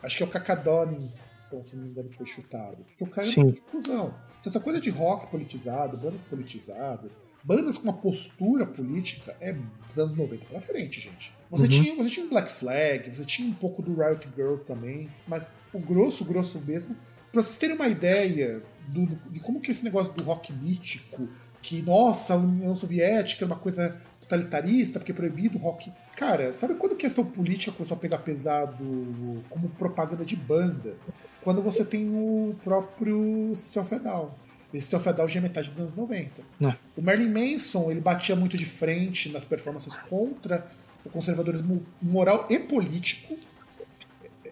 Speaker 1: Acho que é o Cacadonin, então, se não me engano, que foi chutado. Porque o cara Sim. era muito cuzão. Então, essa coisa de rock politizado, bandas politizadas, bandas com uma postura política é dos anos 90 pra frente, gente. Você, uhum. tinha, você tinha um Black Flag, você tinha um pouco do Riot Girl também, mas o grosso, grosso mesmo, pra vocês terem uma ideia do, de como que esse negócio do rock mítico, que, nossa, a União Soviética é uma coisa totalitarista, porque é proibido rock. Cara, sabe quando questão política começou a pegar pesado como propaganda de banda? quando você tem o próprio System of a Down. Esse System of a Down já é metade dos anos 90.
Speaker 2: É.
Speaker 1: O Marilyn Manson, ele batia muito de frente nas performances contra o conservadorismo moral e político.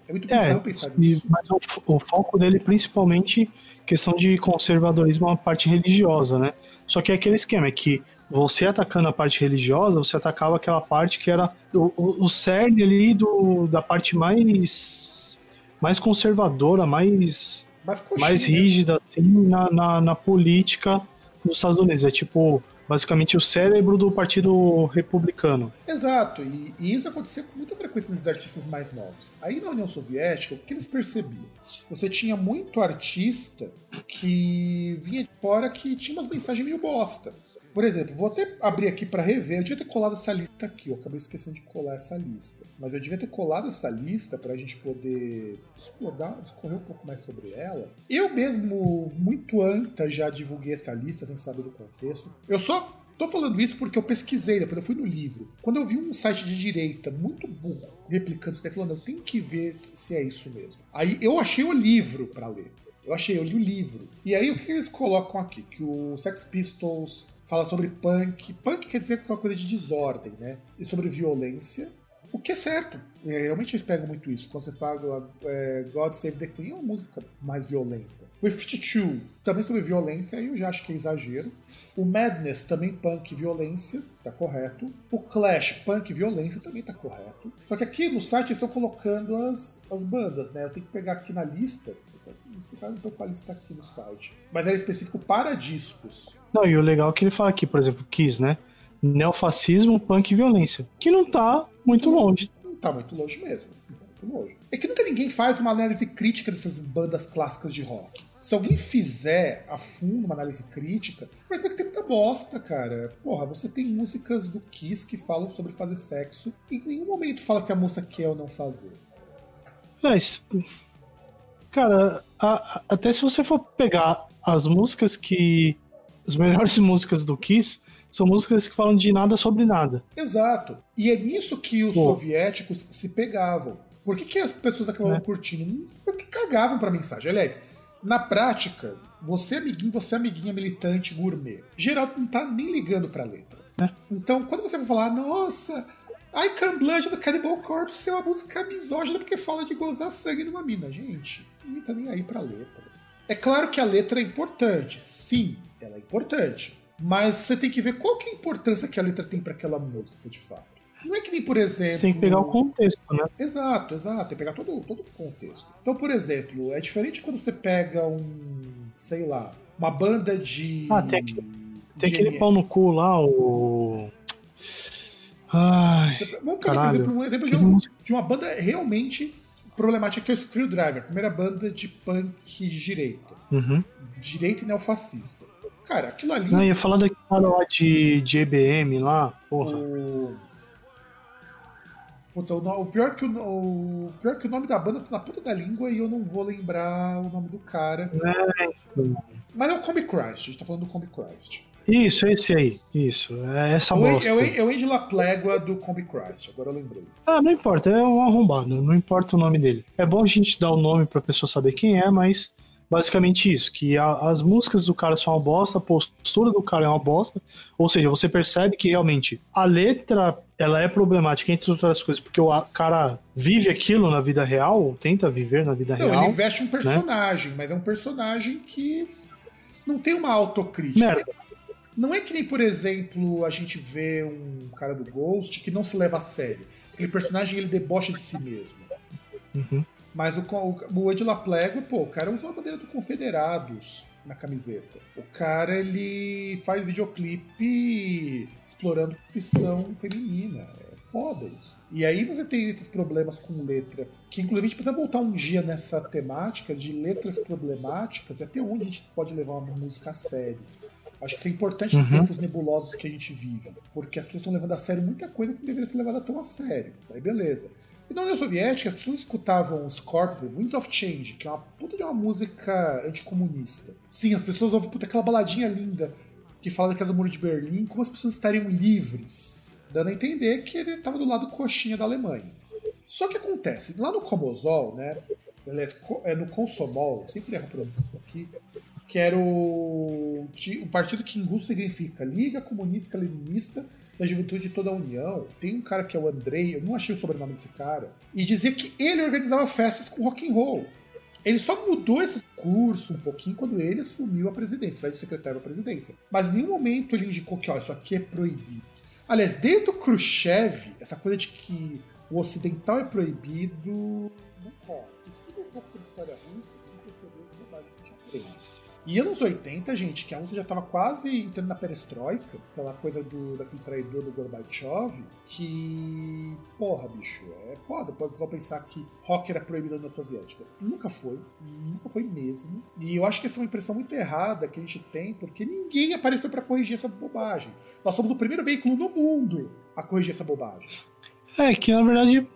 Speaker 1: É muito bizarro é, pensar nisso.
Speaker 2: Mas o, o, foco dele, principalmente, questão de conservadorismo, é a parte religiosa, né? Só que é aquele esquema, é que você atacando a parte religiosa, você atacava aquela parte que era o, o, o cerne ali do, da parte mais, mais conservadora, mais, mais, mais rígida, assim, na, na, na política nos Estados Unidos. É tipo, basicamente o cérebro do Partido Republicano.
Speaker 1: Exato, e, e, isso acontecia com muita frequência nesses artistas mais novos. Aí na União Soviética, o que eles percebiam? Você tinha muito artista que vinha de fora que tinha uma mensagem meio bosta. Por exemplo, vou até abrir aqui para rever. Eu devia ter colado essa lista aqui, eu acabei esquecendo de colar essa lista. Mas eu devia ter colado essa lista para a gente poder discordar, discorrer um pouco mais sobre ela. Eu mesmo, muito antes, já divulguei essa lista sem saber do contexto. Eu só Tô falando isso porque eu pesquisei, depois eu fui no livro. Quando eu vi um site de direita muito burro replicando isso daí, falando, eu tenho que ver se é isso mesmo. Aí eu achei o livro para ler. Eu achei, eu li o livro. E aí o que eles colocam aqui? Que o Sex Pistols fala sobre punk. Punk quer dizer uma coisa de desordem, né? E sobre violência. O que é certo. É, realmente eles pegam muito isso. Quando você fala é, God Save the Queen, é uma música mais violenta. O 52, também sobre violência, aí eu já acho que é exagero. O Madness, também punk violência, tá correto. O Clash, punk violência, também tá correto. Só que aqui no site eles estão colocando as, as bandas, né? Eu tenho que pegar aqui na lista. Eu não tô com a lista aqui no site. Mas era específico para discos.
Speaker 2: Não, e o legal é que ele fala aqui, por exemplo, Kiss, né? Neofascismo, punk e violência. Que não tá muito longe.
Speaker 1: Não tá muito longe mesmo. Não tá muito longe. É que nunca ninguém faz uma análise crítica dessas bandas clássicas de rock. Se alguém fizer a fundo uma análise crítica, vai tem muita bosta, cara. Porra, você tem músicas do Kiss que falam sobre fazer sexo e em nenhum momento fala que a moça quer ou não fazer.
Speaker 2: Mas, cara, a, a, até se você for pegar as músicas que as melhores músicas do Kiss são músicas que falam de nada sobre nada.
Speaker 1: Exato. E é nisso que os Pô. soviéticos se pegavam. Por que, que as pessoas acabavam é. curtindo? Porque cagavam pra mensagem. Aliás, na prática, você amiguinho, você amiguinha militante gourmet, geral não tá nem ligando pra letra. É. Então, quando você vai falar, nossa, I Can Blood do Cannibal Corpse é uma música misógina porque fala de gozar sangue numa mina. Gente, não tá nem aí pra letra. É claro que a letra é importante, sim, ela é importante. Mas você tem que ver qual que é a importância que a letra tem para aquela música, de fato. Não é que nem, por exemplo.
Speaker 2: Tem que pegar o contexto, né?
Speaker 1: Exato, exato. Tem que pegar todo, todo o contexto. Então, por exemplo, é diferente quando você pega um. sei lá, uma banda de.
Speaker 2: Ah, tem, aquele, tem aquele pau no cu lá, o. Ai, você, vamos pegar, por exemplo,
Speaker 1: um exemplo de uma, de uma banda realmente problemática que é o Screwdriver, a primeira banda de punk direita.
Speaker 2: Uhum.
Speaker 1: Direita e neofascista. Cara, aquilo ali.
Speaker 2: Não, ia falar daquele cara lá de, de EBM lá, porra. O...
Speaker 1: Puta, o, o, pior que o, o pior que o nome da banda tá na ponta da língua e eu não vou lembrar o nome do cara. É, então. Mas é o Combi Christ, a gente tá falando do Combi Christ.
Speaker 2: Isso, esse aí. Isso. É essa
Speaker 1: bosta. É o, é o Plégua do Combi Christ, agora eu lembrei.
Speaker 2: Ah, não importa, é um arrombado, não importa o nome dele. É bom a gente dar o nome pra pessoa saber quem é, mas basicamente isso, que a, as músicas do cara são uma bosta, a postura do cara é uma bosta, ou seja, você percebe que realmente a letra ela é problemática, entre outras coisas, porque o cara vive aquilo na vida real, tenta viver na vida
Speaker 1: não,
Speaker 2: real.
Speaker 1: Ele veste um né? personagem, né? mas é um personagem que não tem uma autocrítica. Merda. Não é que nem, por exemplo, a gente vê um cara do Ghost que não se leva a sério. Aquele personagem ele debocha de si mesmo.
Speaker 2: Uhum.
Speaker 1: Mas o, o, o Ed Laplego, pô, o cara usa uma bandeira do Confederados na camiseta. O cara, ele faz videoclipe explorando opção feminina. É foda isso. E aí você tem esses problemas com letra, que inclusive a gente precisa voltar um dia nessa temática de letras problemáticas e até onde a gente pode levar uma música a sério. Acho que isso é importante uhum. em tempos nebulosos que a gente vive. Porque as pessoas estão levando a sério muita coisa que não deveria ser levada tão a sério. Aí beleza. E na União Soviética, as pessoas escutavam Scorpion, Winds of Change, que é uma puta de uma música anticomunista. Sim, as pessoas ouvem puta, aquela baladinha linda que fala daquela do Muro de Berlim, como as pessoas estariam livres, dando a entender que ele estava do lado coxinha da Alemanha. Só que acontece, lá no Comosol, né, é no Consomol, sempre erro pronúncia aqui, que era o, o partido que em russo significa Liga Comunista Leninista da Juventude de toda a União. Tem um cara que é o Andrei, eu não achei o sobrenome desse cara, e dizia que ele organizava festas com rock and roll. Ele só mudou esse curso um pouquinho quando ele assumiu a presidência, saiu de secretário da presidência. Mas em nenhum momento ele indicou que ó, isso aqui é proibido. Aliás, desde o Khrushchev, essa coisa de que o ocidental é proibido não pode. Isso tudo é um pouco sobre história russa, você tem que verdade que já aprende. E anos 80, gente, que a Rússia já estava quase entrando na perestroika, aquela coisa do, daquele traidor do Gorbachev, que, porra, bicho, é foda. Pode pensar que rock era proibido na União Soviética. Nunca foi, nunca foi mesmo. E eu acho que essa é uma impressão muito errada que a gente tem, porque ninguém apareceu para corrigir essa bobagem. Nós somos o primeiro veículo no mundo a corrigir essa bobagem.
Speaker 2: É que na verdade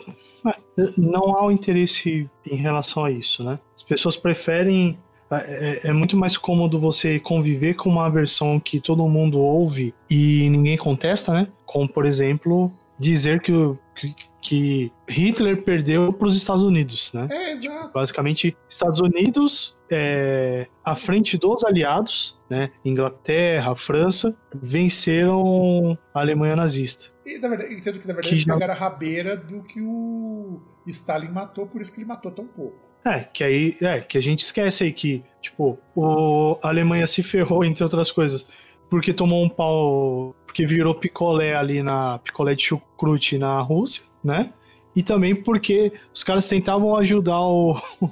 Speaker 2: não há o um interesse em relação a isso, né? As pessoas preferem é, é, é, muito mais cômodo você conviver com uma versão que todo mundo ouve e ninguém contesta, né? Como, por exemplo, dizer que, que, que Hitler perdeu para os Estados Unidos, né?
Speaker 1: É, exato.
Speaker 2: Basicamente, Estados Unidos é, à frente dos aliados, né? Inglaterra, França, venceram a Alemanha nazista.
Speaker 1: E, na verdade, sendo que, na verdade, que já... pegaram a rabeira do que o Stalin matou, por isso que ele matou tão pouco.
Speaker 2: É, que aí, é, que a gente esquece aí que, tipo, o, a Alemanha se ferrou, entre outras coisas, porque tomou um pau, porque virou picolé ali na, picolé de chucrute na Rússia, né? E também porque os caras tentavam ajudar o,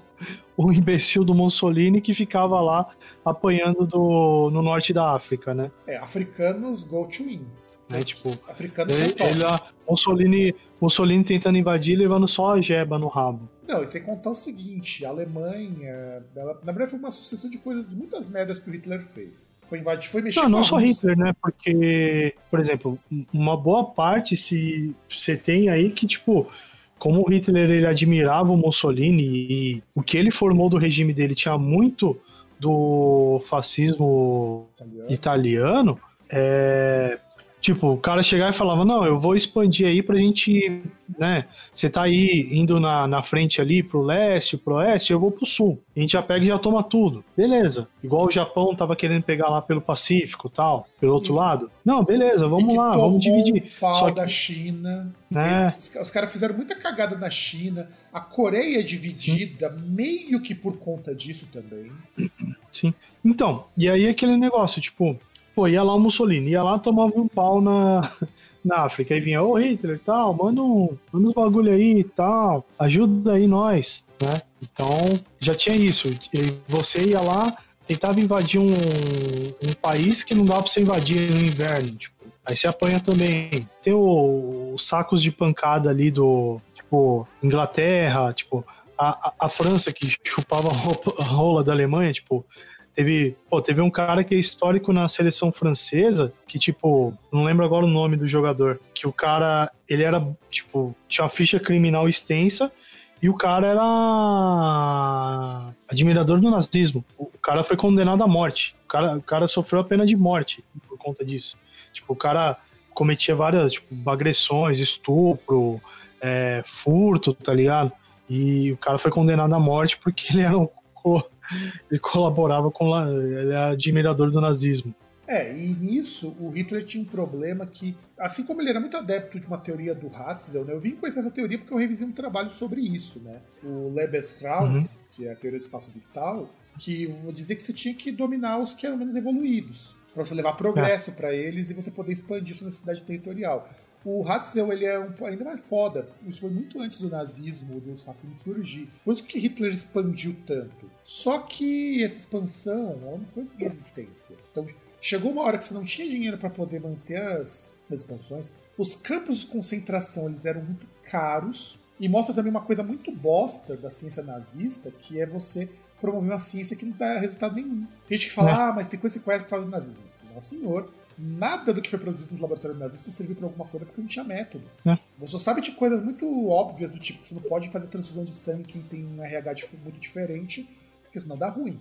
Speaker 2: o imbecil do Mussolini que ficava lá apanhando do, no norte da África, né?
Speaker 1: É, africanos go to win.
Speaker 2: Né? Tipo, africanos ele, ele, Mussolini, Mussolini tentando invadir levando só a jeba no rabo.
Speaker 1: Não, e sem contar o seguinte, a Alemanha, ela, na verdade foi uma sucessão de coisas, de muitas merdas que o Hitler fez. Foi invadir, foi mexer
Speaker 2: Não, não só Hitler, né? Porque, por exemplo, uma boa parte se você tem aí que, tipo, como o Hitler ele admirava o Mussolini e o que ele formou do regime dele tinha muito do fascismo italiano, italiano é, Tipo, o cara chegava e falava, não, eu vou expandir aí pra gente, né? Você tá aí indo na, na frente ali pro leste, pro oeste, eu vou pro sul. A gente já pega e já toma tudo. Beleza. Igual o Japão tava querendo pegar lá pelo Pacífico tal, pelo outro Isso. lado. Não, beleza, vamos lá, vamos dividir.
Speaker 1: O pau Só que... da China. Né? Os, os caras fizeram muita cagada na China. A Coreia é dividida Sim. meio que por conta disso também.
Speaker 2: Sim. Então, e aí aquele negócio, tipo, Pô, ia lá o Mussolini, ia lá tomava um pau na, na África. Aí vinha, ô Hitler tal, manda, um, manda uns bagulho aí e tal, ajuda aí nós, né? Então, já tinha isso. E você ia lá, tentava invadir um, um país que não dá pra você invadir no inverno, tipo. Aí você apanha também. Tem os sacos de pancada ali do, tipo, Inglaterra, tipo, a, a, a França que chupava a rola da Alemanha, tipo, Teve, pô, teve um cara que é histórico na seleção francesa, que, tipo, não lembro agora o nome do jogador, que o cara, ele era, tipo, tinha uma ficha criminal extensa e o cara era admirador do nazismo. O cara foi condenado à morte. O cara, o cara sofreu a pena de morte por conta disso. Tipo, o cara cometia várias, tipo, agressões, estupro, é, furto, tá ligado? E o cara foi condenado à morte porque ele era um ele colaborava com. Ele é admirador do nazismo.
Speaker 1: É, e nisso o Hitler tinha um problema que, assim como ele era muito adepto de uma teoria do Hatzel, né, eu vim conhecer essa teoria porque eu revisei um trabalho sobre isso, né? O Lebesgrau, uhum. que é a teoria do espaço vital, que dizer que você tinha que dominar os que eram menos evoluídos, para você levar progresso é. para eles e você poder expandir sua necessidade territorial. O Hatzel ele é um, ainda mais foda. Isso foi muito antes do nazismo, do fascismo surgir. Por isso que Hitler expandiu tanto. Só que essa expansão ela não foi sem resistência. Então, chegou uma hora que você não tinha dinheiro para poder manter as, as expansões. Os campos de concentração eles eram muito caros. E mostra também uma coisa muito bosta da ciência nazista, que é você promover uma ciência que não dá resultado nenhum. Tem gente que fala, é. ah, mas tem consequência por causa do nazismo. Não, senhor nada do que foi produzido nos laboratórios nazistas serviu para alguma coisa porque não tinha método. É. Você sabe de coisas muito óbvias do tipo que você não pode fazer transfusão de sangue quem tem um RH muito diferente, porque senão dá ruim.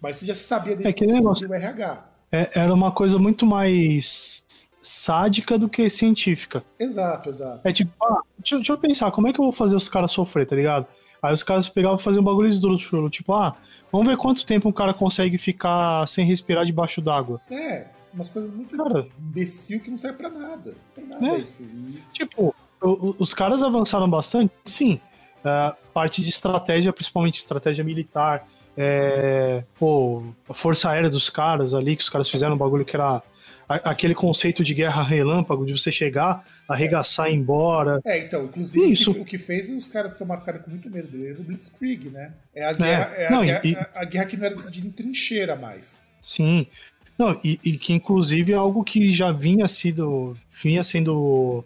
Speaker 1: Mas você já sabia desse
Speaker 2: é negócio
Speaker 1: do RH.
Speaker 2: É, era uma coisa muito mais sádica do que científica.
Speaker 1: Exato, exato.
Speaker 2: É tipo, ah, deixa, deixa, eu pensar, como é que eu vou fazer os caras sofrer, tá ligado? Aí os caras pegavam e faziam um bagulho esdrúxulo, tipo, ah, vamos ver quanto tempo um cara consegue ficar sem respirar debaixo d'água.
Speaker 1: É, umas coisas muito cara, imbecil que não serve pra nada. Pra nada
Speaker 2: é. isso. E... Tipo, os caras avançaram bastante, sim. É, parte de estratégia, principalmente estratégia militar. É, pô, a força aérea dos caras ali, que os caras fizeram um bagulho que era aquele conceito de guerra relâmpago, de você chegar, arregaçar e ir embora.
Speaker 1: É, então, inclusive Isso. o que fez os caras tomar ficar com muito medo dele era o Blitzkrieg, né? É a guerra, é, é a, e... a, guerra que não era decidida em trincheira mais.
Speaker 2: Sim. Não, e, e, que inclusive é algo que já vinha, sido, vinha sendo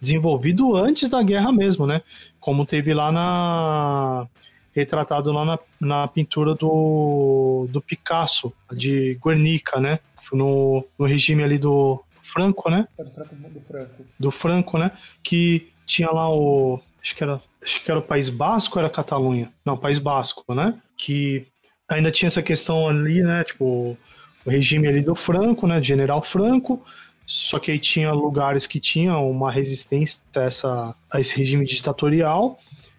Speaker 2: desenvolvido antes da guerra mesmo, né? Como teve lá na. retratado lá na, na pintura do, do Picasso, de Guernica, né? no, no regime ali do Franco, né?
Speaker 1: É do Franco, do Franco.
Speaker 2: Do Franco, né? Que tinha lá o. Acho que era, acho que era o País Basco era Catalunha? Não, País Basco, né? Que ainda tinha essa questão ali, né? Tipo, regime ali do Franco, né? General Franco. Só que aí tinha lugares que tinham uma resistência a, essa, a esse regime ditatorial.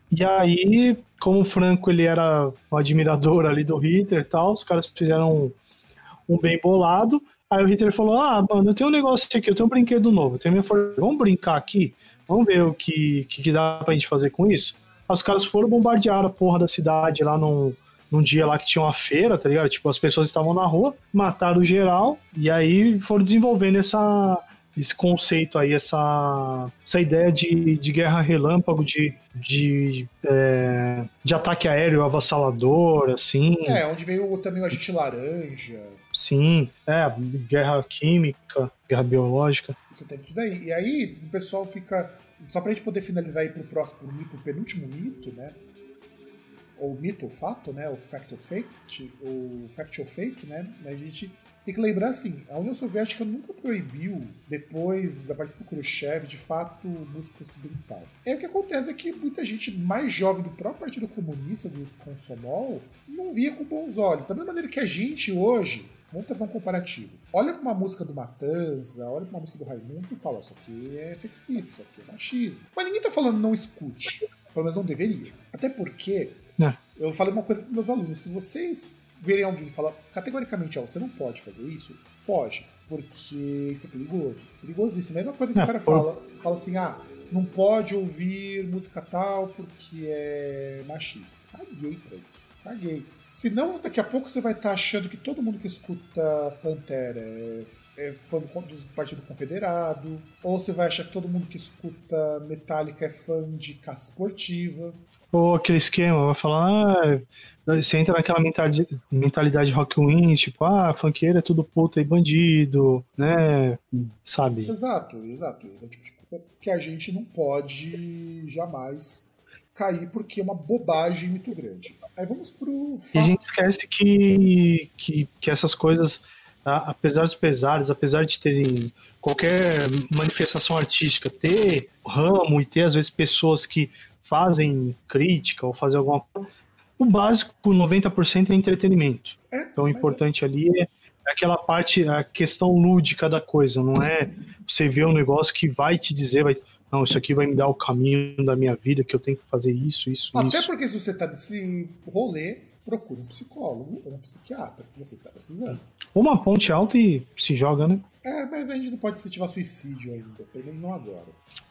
Speaker 2: E aí, como o Franco ele era um admirador ali do Hitler e tal, os caras fizeram um bem bolado. Aí o Hitler falou: Ah, mano, eu tenho um negócio aqui, eu tenho um brinquedo novo, tenho minha força. Vamos brincar aqui? Vamos ver o que, que, que dá pra gente fazer com isso? Aí os caras foram bombardear a porra da cidade lá num, num dia lá que tinha uma feira, tá ligado? Tipo, as pessoas estavam na rua, mataram geral, e aí foram desenvolvendo essa, esse conceito aí, essa, essa ideia de, de guerra relâmpago, de, de, é, de ataque aéreo avassalador, assim.
Speaker 1: É, onde veio também o agente laranja.
Speaker 2: Sim, é, guerra química, guerra biológica.
Speaker 1: Você tem tudo aí. E aí o pessoal fica. Só pra gente poder finalizar aí pro próximo pro penúltimo mito, né? Ou mito ou fato, né? O fact or fake, o fact or fake, né? A gente tem que lembrar assim, a União Soviética nunca proibiu, depois da partida do Khrushchev, de fato, música ocidental. É o que acontece é que muita gente mais jovem do próprio Partido Comunista, dos Komsomol, não via com bons olhos. Da mesma maneira que a gente hoje, vamos trazer um comparativo, olha para uma música do Matanza, olha para uma música do Raimundo e fala, isso aqui é sexista, isso aqui é machismo. Mas ninguém tá falando não escute, pelo menos não deveria. Até porque. Eu falei uma coisa para meus alunos, se vocês verem alguém e falar categoricamente, ó, você não pode fazer isso, foge. Porque isso é perigoso. Perigosíssimo. É a mesma coisa que é, o cara fala, fala assim, ah, não pode ouvir música tal porque é machista. Caguei pra isso. Caguei. Senão, daqui a pouco você vai estar tá achando que todo mundo que escuta Pantera é, é fã do, do Partido Confederado, ou você vai achar que todo mundo que escuta Metallica é fã de caça esportiva.
Speaker 2: Ou aquele esquema, vai falar, ah, você entra naquela mentalidade, mentalidade rock win, tipo, ah, funkeiro é tudo puta e bandido, né? Sabe?
Speaker 1: Exato, exato. É tipo, que a gente não pode jamais cair porque é uma bobagem muito grande. Aí vamos pro.
Speaker 2: E a gente esquece que, que, que essas coisas, apesar dos pesares, apesar de terem qualquer manifestação artística, ter ramo e ter às vezes pessoas que fazem crítica ou fazer alguma coisa o básico, 90% é entretenimento. É, então o importante é. ali é aquela parte, a questão lúdica da coisa, não é você ver um negócio que vai te dizer, vai, não, isso aqui vai me dar o caminho da minha vida, que eu tenho que fazer isso, isso,
Speaker 1: Até
Speaker 2: isso.
Speaker 1: porque se você tá nesse rolê, procure um psicólogo ou um psiquiatra que você está precisando.
Speaker 2: Uma ponte alta e se joga, né?
Speaker 1: É, mas a gente não pode incentivar suicídio ainda, pelo menos não agora.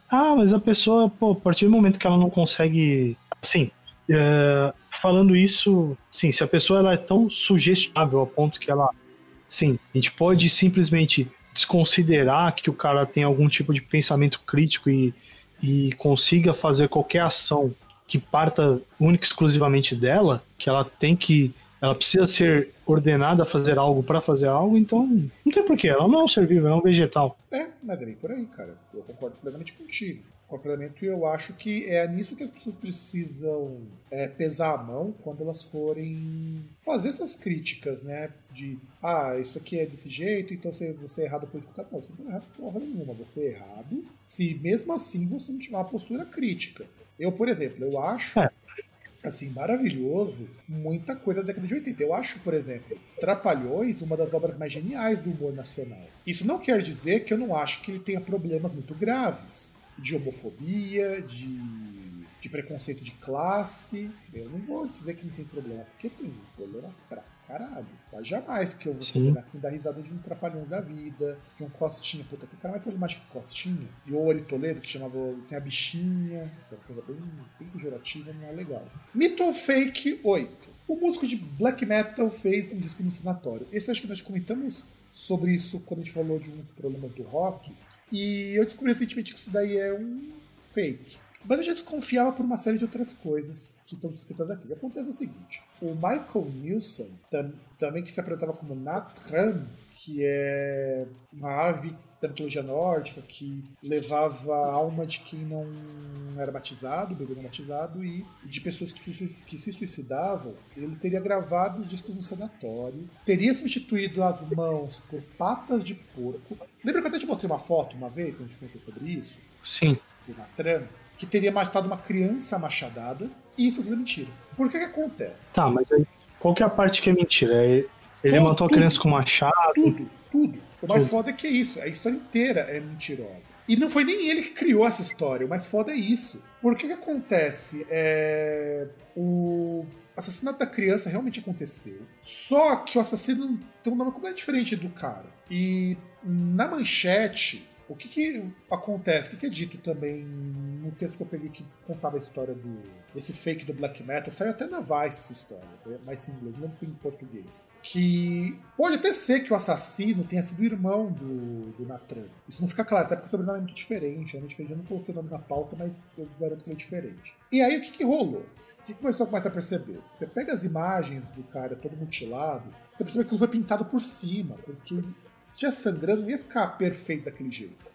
Speaker 2: Ah, mas a pessoa, pô, a partir do momento que ela não consegue. Assim, é, falando isso, sim, se a pessoa ela é tão sugestável a ponto que ela, sim, a gente pode simplesmente desconsiderar que o cara tem algum tipo de pensamento crítico e, e consiga fazer qualquer ação que parta única e exclusivamente dela, que ela tem que ela precisa ser ordenada a fazer algo para fazer algo, então não tem porquê, ela não é um ser vivo, é um vegetal.
Speaker 1: É, mas é por aí, cara. Eu concordo plenamente contigo complemento e eu acho que é nisso que as pessoas precisam é, pesar a mão quando elas forem fazer essas críticas, né? De, ah, isso aqui é desse jeito, então você, você é errado por escutar. Não, você não é errado porra nenhuma, você é errado se mesmo assim você não tiver uma postura crítica. Eu, por exemplo, eu acho. É. Assim, maravilhoso, muita coisa da década de 80. Eu acho, por exemplo, Trapalhões uma das obras mais geniais do humor nacional. Isso não quer dizer que eu não acho que ele tenha problemas muito graves de homofobia, de de preconceito de classe. Eu não vou dizer que não tem problema, porque tem problema pra caralho. Mas jamais que eu vou quem dá risada de um Trapalhões da Vida, de um Costinha. Puta, que cara mais problemático que Costinha. E o Ori Toledo, que chamava. Tem a bichinha, que é uma coisa bem, bem pejorativa, não é legal. Mito ou Fake 8. O músico de black metal fez um disco no sanatório. Esse acho que nós comentamos sobre isso quando a gente falou de uns problemas do rock. E eu descobri recentemente que isso daí é um fake. Mas eu já desconfiava por uma série de outras coisas que estão descritas aqui. Acontece é o seguinte: o Michael Nilsson, tam, também que se apresentava como Natran, que é uma ave da mitologia nórdica que levava a alma de quem não era batizado, bebê não batizado, e de pessoas que, que se suicidavam, ele teria gravado os discos no sanatório, teria substituído as mãos por patas de porco. Lembra que eu até te mostrei uma foto uma vez, quando a gente comentou sobre isso?
Speaker 2: Sim.
Speaker 1: Do Natran? Que teria matado uma criança machadada, e isso tudo é mentira. Por que que acontece?
Speaker 2: Tá, mas aí, qual que é a parte que é mentira? É ele tudo, matou a criança com machado?
Speaker 1: Tudo, tudo. O mais tudo. foda é que é isso. A história inteira é mentirosa. E não foi nem ele que criou essa história. O mais foda é isso. Por que que acontece? É... O assassinato da criança realmente aconteceu. Só que o assassino tem um nome completamente diferente do cara. E na manchete, o que, que acontece? O que, que, é dito também no texto que eu peguei que contava a história do esse fake do black metal? Saiu até na Vice essa história, né? mas em inglês, não tem em português. Que pode até ser que o assassino tenha sido irmão do, do Natran. Isso não fica claro, até porque o sobrenome é muito diferente. É muito diferente. Eu não coloquei o nome na pauta, mas eu garanto que ele é diferente. E aí o que, que rolou? Que começou a a perceber? Você pega as imagens do cara todo mutilado, você percebe que ele foi pintado por cima, porque se tivesse sangrando, não ia ficar perfeito daquele jeito.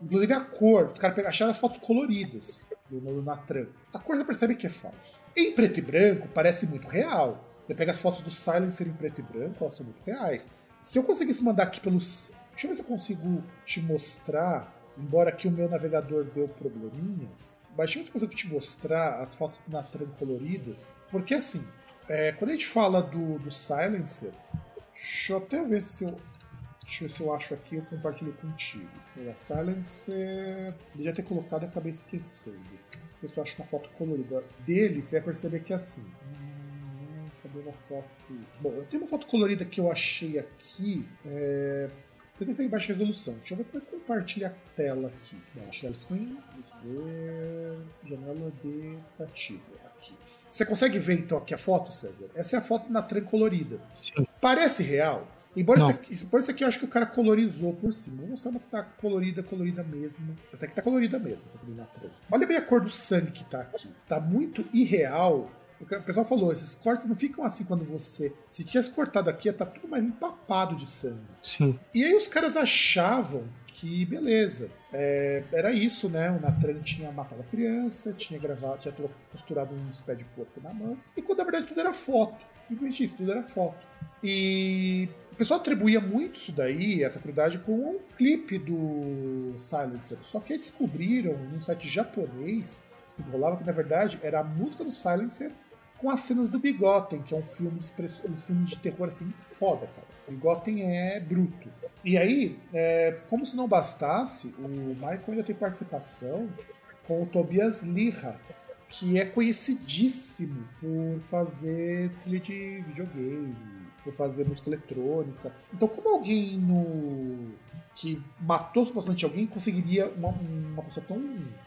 Speaker 1: Inclusive a cor, os caras acharam as fotos coloridas do, Natran. A cor você percebe que é falso. Em preto e branco, parece muito real. Você pega as fotos do Silencer em preto e branco, elas são muito reais. Se eu conseguisse mandar aqui pelos. Deixa eu ver se eu consigo te mostrar. Embora aqui o meu navegador deu probleminhas. Mas deixa eu ver se eu consigo te mostrar as fotos do Natran coloridas. Porque assim, é, quando a gente fala do, do Silencer. Deixa eu até ver se eu Deixa eu ver se eu acho aqui, eu compartilho contigo. A Silence, podia ter colocado e acabei esquecendo. Eu só acho uma foto colorida dele, você vai perceber que é assim. Hum, cadê uma foto? Bom, eu tenho uma foto colorida que eu achei aqui. É... Também tem baixa resolução. Deixa eu ver como é que compartilha a tela aqui. Baixa screen, ver. janela de ativo aqui. Você consegue ver então aqui a foto, César? Essa é a foto na trem colorida.
Speaker 2: Sim.
Speaker 1: Parece real? Embora isso aqui, por isso aqui eu acho que o cara colorizou por cima. Não sei que tá colorida, colorida mesmo. Essa aqui tá colorida mesmo, essa aqui na Olha bem a cor do sangue que tá aqui. Tá muito irreal. O pessoal falou, esses cortes não ficam assim quando você. Se tivesse cortado aqui, ia tá tudo mais empapado de sangue.
Speaker 2: Sim.
Speaker 1: E aí os caras achavam que beleza. É, era isso, né? O Natran tinha matado a criança, tinha gravado, tinha costurado uns pés de porco na mão. E quando na verdade tudo era foto. Simplesmente isso, tudo era foto. E pessoal atribuía muito isso daí, essa crueldade, com um clipe do Silencer. Só que descobriram num site japonês que rolava que na verdade era a música do Silencer com as cenas do Bigotten, que é um filme de, um filme de terror assim foda, cara. O Bigotten é bruto. E aí, é, como se não bastasse, o Michael ainda tem participação com o Tobias Lira, que é conhecidíssimo por fazer trilha de videogame, por fazer música eletrônica. Então, como alguém no que matou supostamente alguém conseguiria uma, uma pessoa tão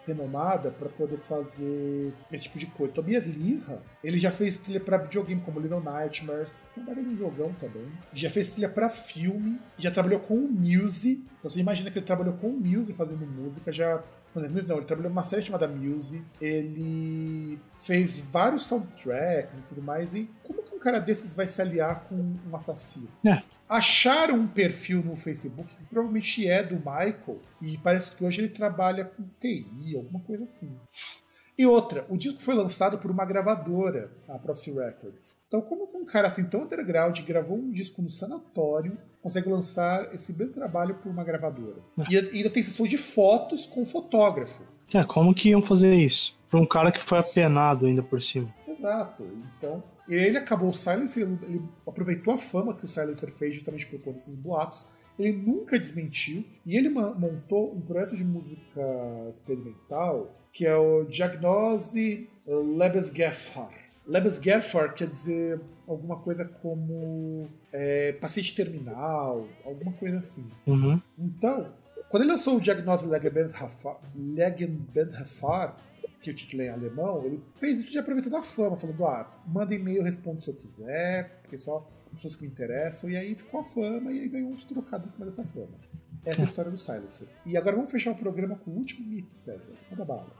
Speaker 1: renomada para poder fazer esse tipo de coisa? Tobias Lira, ele já fez trilha para videogame como Little Nightmares, trabalhou num jogão também. Já fez trilha para filme, já trabalhou com o Muse. Então você imagina que ele trabalhou com o Muse fazendo música, já não, ele trabalhou numa série chamada Muse, ele fez vários soundtracks e tudo mais, e como cara desses vai se aliar com um assassino?
Speaker 2: É.
Speaker 1: Acharam um perfil no Facebook que provavelmente é do Michael e parece que hoje ele trabalha com TI, alguma coisa assim. E outra, o disco foi lançado por uma gravadora, a Prophecy Records. Então, como um cara assim tão underground gravou um disco no sanatório, consegue lançar esse mesmo trabalho por uma gravadora? É. E ainda tem sessão de fotos com fotógrafo.
Speaker 2: É, como que iam fazer isso? Para um cara que foi apenado ainda por cima.
Speaker 1: Exato. Então, ele acabou o Silencer, ele, ele, aproveitou a fama que o Silencer fez justamente por conta desses boatos. Ele nunca desmentiu e ele montou um projeto de música experimental que é o Diagnose Lebesgeffer. Lebesgeffer quer dizer alguma coisa como é, paciente terminal, alguma coisa assim.
Speaker 2: Uhum.
Speaker 1: Então, quando ele lançou o Diagnose Legenbenzhafar, que o título é em alemão, ele fez isso de aproveitando a fama, falando: ah, manda e-mail, respondo se eu quiser, porque só pessoas que me interessam, e aí ficou a fama, e aí ganhou uns trocados em cima dessa fama. Essa é a história do Silencer. E agora vamos fechar o programa com o último mito, César. Manda bala.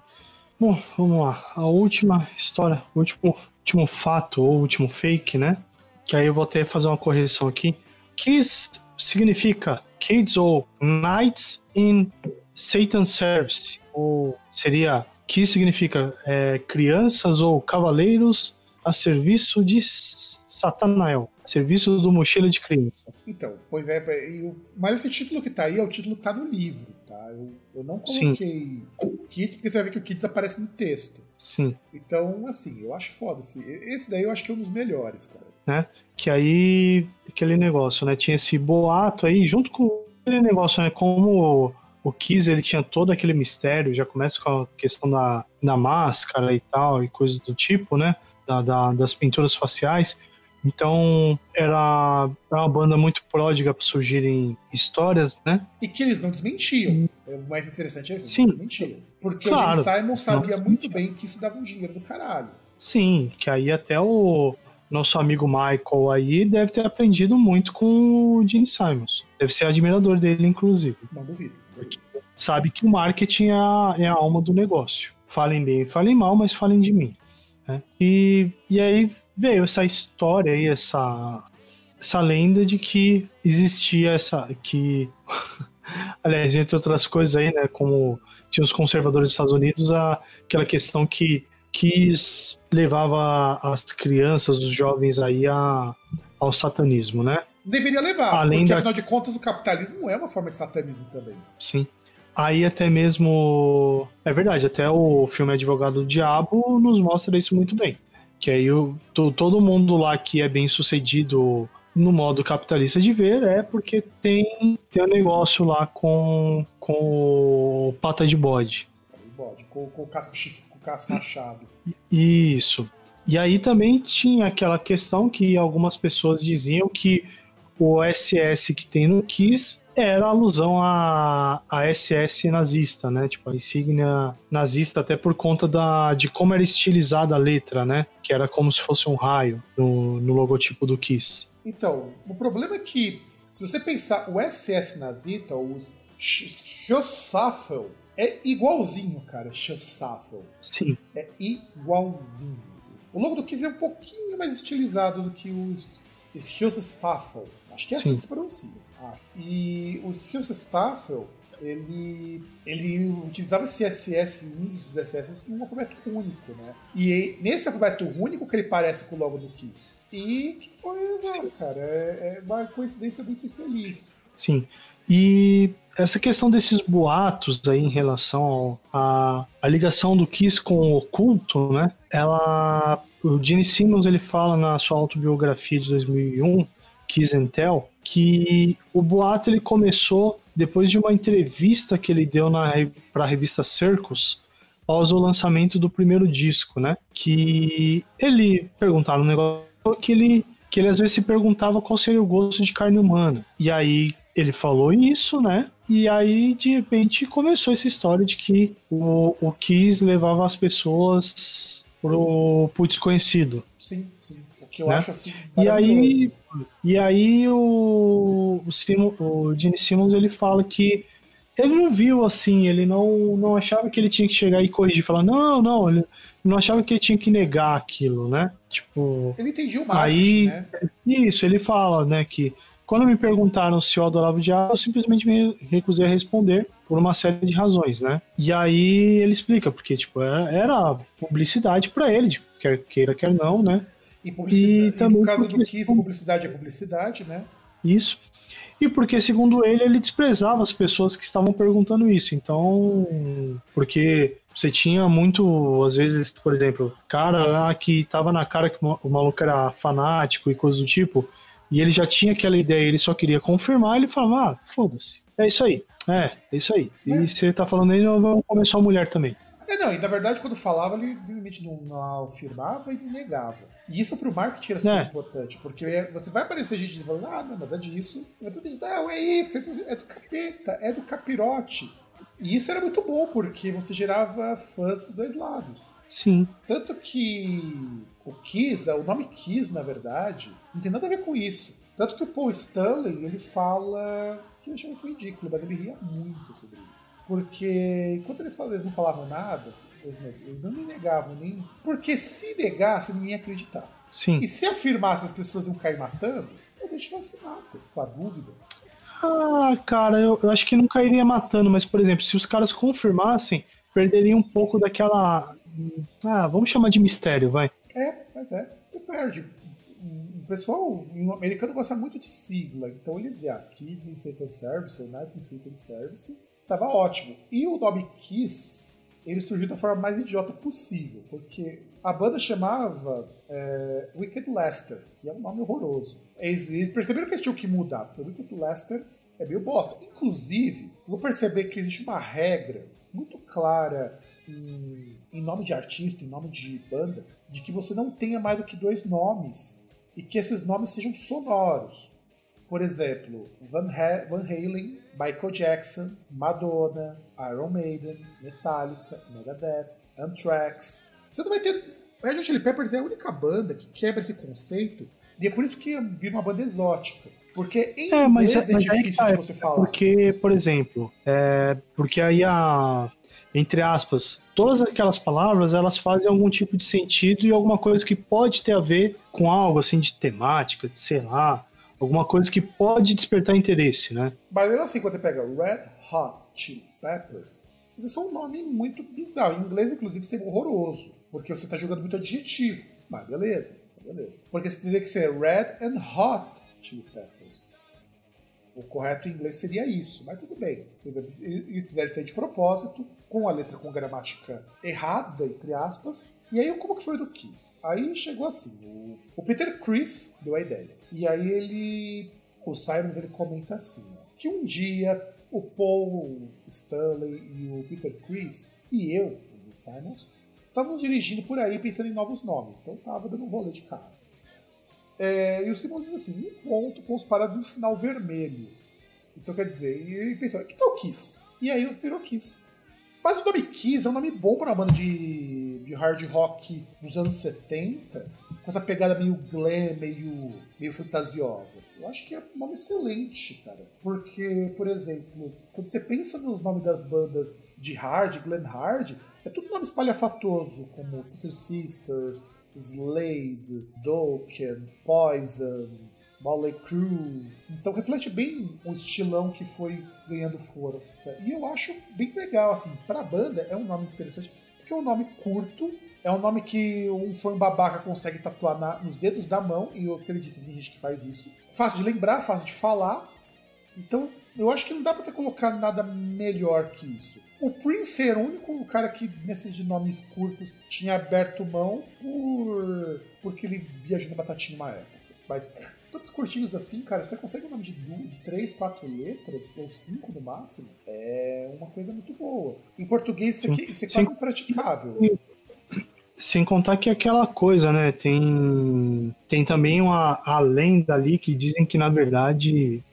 Speaker 2: Bom, vamos lá. A última história, o último, último fato ou último fake, né? Que aí eu vou até fazer uma correção aqui. Kiss significa Kids ou Knights in Satan's Service. Ou seria que significa é, crianças ou cavaleiros a serviço de Satanael, serviço do mochila de criança.
Speaker 1: Então, pois é, eu, mas esse título que tá aí é o título que tá no livro, tá? Eu, eu não coloquei Sim. Kids, porque você vai ver que o Kids aparece no texto.
Speaker 2: Sim.
Speaker 1: Então, assim, eu acho foda. Assim, esse daí eu acho que é um dos melhores, cara.
Speaker 2: Né? Que aí, aquele negócio, né? Tinha esse boato aí, junto com aquele negócio, né? Como o Kiss ele tinha todo aquele mistério, já começa com a questão da, da máscara e tal, e coisas do tipo, né? Da, da, das pinturas faciais. Então era, era uma banda muito pródiga para surgirem histórias, né?
Speaker 1: E que eles não desmentiam. É o mais interessante é isso, Sim. não desmentiam. Porque claro, o Gene Simon sabia muito bem que isso dava um dinheiro do caralho.
Speaker 2: Sim, que aí até o nosso amigo Michael aí deve ter aprendido muito com o Gene Simons. Deve ser admirador dele, inclusive.
Speaker 1: Não duvido. Porque
Speaker 2: sabe que o marketing é a, é a alma do negócio. Falem bem, falem mal, mas falem de mim. Né? E, e aí veio essa história aí, essa, essa lenda de que existia essa. que Aliás, entre outras coisas aí, né? Como tinha os conservadores dos Estados Unidos, a, aquela questão que quis levava as crianças, os jovens aí a, ao satanismo, né?
Speaker 1: Deveria levar, Além porque da... afinal de contas o capitalismo é uma forma de satanismo também.
Speaker 2: Sim. Aí até mesmo. É verdade, até o filme Advogado do Diabo nos mostra isso muito bem. Que aí o, todo mundo lá que é bem sucedido no modo capitalista de ver é porque tem, tem um negócio lá com, com o pata de bode.
Speaker 1: bode com, com, o casco, com o casco machado.
Speaker 2: Isso. E aí também tinha aquela questão que algumas pessoas diziam que o SS que tem no Kiss era alusão à, à SS nazista, né? Tipo, a insígnia nazista, até por conta da, de como era estilizada a letra, né? Que era como se fosse um raio no, no logotipo do Kiss.
Speaker 1: Então, o problema é que, se você pensar, o SS nazista, os Schossafel, é igualzinho, cara, Schossafel.
Speaker 2: Sim.
Speaker 1: É igualzinho. O logo do Kiss é um pouquinho mais estilizado do que os Schossafel. Acho que é assim Sim. que se pronuncia. Ah, e o Skills Staffel, ele, ele utilizava esse CSS, um dos CSS, num alfabeto único, né? E nesse alfabeto único que ele parece com o logo do Kiss. E que foi, exato, cara, é, é uma coincidência muito infeliz.
Speaker 2: Sim. E essa questão desses boatos aí em relação à ligação do Kiss com o oculto, né? Ela, o Gene Simmons ele fala na sua autobiografia de 2001 Tell, que o boato ele começou depois de uma entrevista que ele deu para a revista Circus após o lançamento do primeiro disco, né? Que ele perguntaram um negócio que ele que ele às vezes se perguntava qual seria o gosto de carne humana. E aí ele falou isso, né? E aí, de repente, começou essa história de que o, o Kiss levava as pessoas pro, pro desconhecido.
Speaker 1: Sim, sim que eu né? acho assim.
Speaker 2: E aí, e aí o, o, Simon, o Gene Simmons ele fala que ele não viu assim, ele não, não achava que ele tinha que chegar e corrigir, falar, não, não, ele não achava que ele tinha que negar aquilo, né? Tipo.
Speaker 1: Ele entendia o marketing, aí, né?
Speaker 2: Isso, ele fala, né, que quando me perguntaram se eu adorava o diabo, eu simplesmente me recusei a responder por uma série de razões, né? E aí ele explica, porque, tipo, era, era publicidade para ele, tipo, quer queira, quer não, né?
Speaker 1: E, publicidade, e, também e no caso do Kiss, publicidade é publicidade, né?
Speaker 2: Isso. E porque, segundo ele, ele desprezava as pessoas que estavam perguntando isso. Então, porque você tinha muito, às vezes, por exemplo, cara lá que tava na cara que o maluco era fanático e coisa do tipo, e ele já tinha aquela ideia, ele só queria confirmar, ele falava, ah, foda-se, é isso aí, é, é isso aí. E é. você tá falando aí, vamos comer sua mulher também.
Speaker 1: É, não, e na verdade, quando falava, ele realmente não, não afirmava e negava. E isso pro marketing era super é. importante, porque você vai aparecer gente falando, ah, não, nada disso. Não, é isso, é do capeta, é do capirote. E isso era muito bom, porque você gerava fãs dos dois lados.
Speaker 2: Sim.
Speaker 1: Tanto que o Kiss, o nome Kiss, na verdade, não tem nada a ver com isso. Tanto que o Paul Stanley, ele fala que eu achei muito ridículo, mas ele ria muito sobre isso. Porque enquanto ele eles não falavam nada, eles não me negavam nem. Porque se negasse, ninguém ia acreditar.
Speaker 2: Sim.
Speaker 1: E se afirmasse as pessoas iam cair matando, então deixa ela se mata, com a dúvida.
Speaker 2: Ah, cara, eu, eu acho que não cairia matando, mas, por exemplo, se os caras confirmassem, perderia um pouco daquela. Ah, vamos chamar de mistério, vai.
Speaker 1: É, mas é. Você perde o pessoal o americano gosta muito de sigla, então ele dizia ah, Kids in Satan Service ou Nights in Satan Service, estava ótimo. E o nome Kiss, ele surgiu da forma mais idiota possível, porque a banda chamava é, Wicked Lester, que é um nome horroroso. Eles, eles perceberam que eles tinham que mudar, porque Wicked Lester é meio bosta. Inclusive, vão perceber que existe uma regra muito clara em, em, nome de artista, em nome de banda, de que você não tenha mais do que dois nomes e que esses nomes sejam sonoros. Por exemplo, Van, ha Van Halen, Michael Jackson, Madonna, Iron Maiden, Metallica, Megadeth, Anthrax. Você não vai ter. Red Hot Chili Peppers é a única banda que quebra esse conceito e é por isso que vira uma banda exótica. Porque em é, mas, inglês é, é difícil tá, de você falar.
Speaker 2: Porque, por exemplo, é, porque aí a entre aspas, todas aquelas palavras elas fazem algum tipo de sentido e alguma coisa que pode ter a ver com algo assim de temática, de sei lá, alguma coisa que pode despertar interesse, né?
Speaker 1: Mas mesmo assim, quando você pega Red Hot Chili Peppers, isso é um nome muito bizarro. Em inglês, inclusive, seria horroroso, porque você está jogando muito adjetivo. Mas beleza, beleza. Porque você teria que ser Red and Hot Chili Peppers. O correto em inglês seria isso, mas tudo bem. Eles devem ter de propósito, com a letra com gramática errada, entre aspas. E aí, como que foi do Kiss? Aí chegou assim, o Peter Chris deu a ideia. E aí ele, o Simons, ele comenta assim, que um dia o Paul Stanley e o Peter Chris e eu, o Simons, estávamos dirigindo por aí pensando em novos nomes. Então tava dando um rolê de carro. É, e o Simon diz assim: em ponto, fomos parados em um sinal vermelho. Então quer dizer, e ele pensou: que tal Kiss? E aí virou Kiss. Mas o nome Kiss é um nome bom para uma banda de, de hard rock dos anos 70, com essa pegada meio glam, meio, meio fantasiosa. Eu acho que é um nome excelente, cara. Porque, por exemplo, quando você pensa nos nomes das bandas de hard, glam hard, é tudo nome espalhafatoso, como Twisted Sisters, Slade, Dokken, Poison, Motley Crue. Então reflete bem o estilão que foi ganhando força. E eu acho bem legal, assim, pra banda é um nome interessante, porque é um nome curto, é um nome que um fã babaca consegue tatuar na, nos dedos da mão, e eu acredito que tem gente que faz isso. Fácil de lembrar, fácil de falar. Então, eu acho que não dá pra ter colocado nada melhor que isso. O Prince era o único cara que, nesses de nomes curtos, tinha aberto mão por porque ele viajou no Batatinha uma época. Mas todos curtinhos assim, cara, você consegue um nome de, duas, de três, quatro letras, ou cinco no máximo, é uma coisa muito boa. Em português isso, aqui, isso é quase impraticável.
Speaker 2: Sem contar que é aquela coisa, né? Tem, tem também uma a lenda ali que dizem que, na verdade,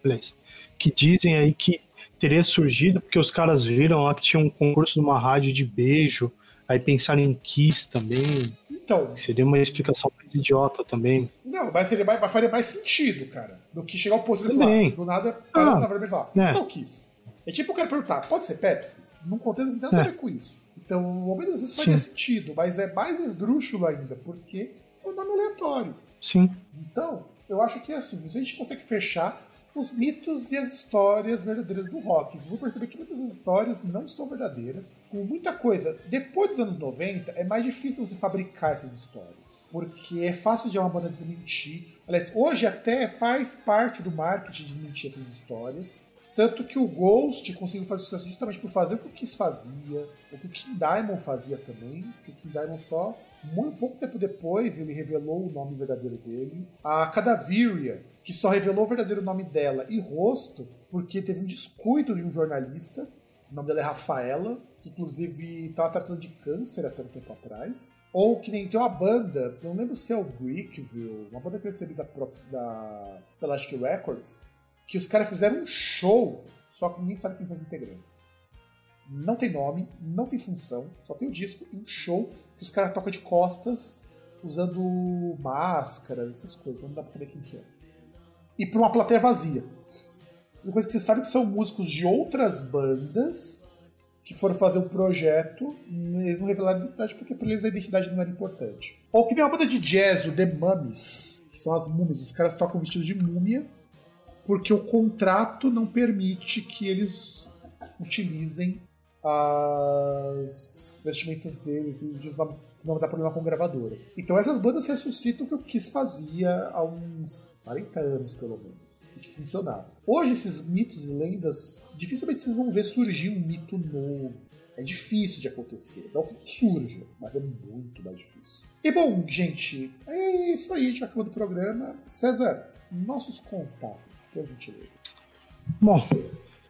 Speaker 2: que dizem aí que teria surgido porque os caras viram lá que tinha um concurso numa rádio de beijo, aí pensaram em Kiss também.
Speaker 1: Então.
Speaker 2: Seria uma explicação mais idiota também.
Speaker 1: Não, mas seria mais, faria mais sentido, cara, do que chegar ao ponto de falar. Do nada, para ah, na falar. É. Então, Kiss. É tipo o cara perguntar, pode ser Pepsi? Num contexto não tem nada é. a ver com isso. Então, ao menos isso faria Sim. sentido, mas é mais esdrúxulo ainda, porque foi um nome aleatório.
Speaker 2: Sim.
Speaker 1: Então, eu acho que assim, a gente consegue fechar os mitos e as histórias verdadeiras do rock. Vocês vão perceber que muitas das histórias não são verdadeiras. Com muita coisa, depois dos anos 90, é mais difícil você fabricar essas histórias. Porque é fácil de uma banda desmentir. Aliás, hoje até faz parte do marketing desmentir essas histórias. Tanto que o Ghost conseguiu fazer sucesso justamente por fazer o que o Kiss fazia, o que o King Diamond fazia também. O King Diamond só muito pouco tempo depois, ele revelou o nome verdadeiro dele. A Cadaveria, que só revelou o verdadeiro nome dela e rosto porque teve um descuido de um jornalista. O nome dela é Rafaela, que inclusive estava tratando de câncer até um tempo atrás. Ou que nem tem uma banda, não lembro se é o Brickville, uma banda que eu recebi da, da Elastic Records, que os caras fizeram um show, só que ninguém sabe quem são os integrantes. Não tem nome, não tem função, só tem o disco e um show que os caras tocam de costas usando máscaras, essas coisas, então não dá pra saber quem que é. E pra uma plateia vazia. Uma coisa que você sabe que são músicos de outras bandas que foram fazer um projeto, eles não revelaram a identidade porque para eles a identidade não era importante. Ou que nem uma banda de jazz, o The Mummies, que são as múmias, os caras tocam vestidos de múmia porque o contrato não permite que eles utilizem as vestimentas dele, de não dá problema com gravadora. Então essas bandas ressuscitam o que eu quis fazia há uns 40 anos, pelo menos, e que funcionava. Hoje, esses mitos e lendas, dificilmente vocês vão ver surgir um mito novo. É difícil de acontecer. Não que surja, mas é muito mais difícil. E bom, gente, é isso aí. A gente vai acabando o programa. César, nossos contatos, por gentileza.
Speaker 2: Bom,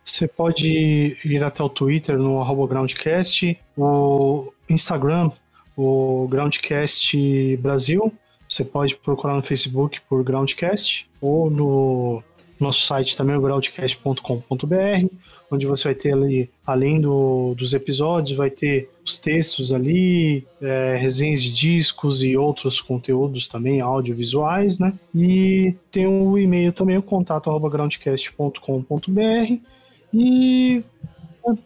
Speaker 2: você pode ir até o Twitter no Groundcast, o Instagram, o Groundcast Brasil. Você pode procurar no Facebook por Groundcast ou no nosso site também, o groundcast.com.br, onde você vai ter ali, além do, dos episódios, vai ter os textos ali, é, resenhas de discos e outros conteúdos também, audiovisuais, né? E tem o um e-mail também, o contato arroba groundcast.com.br e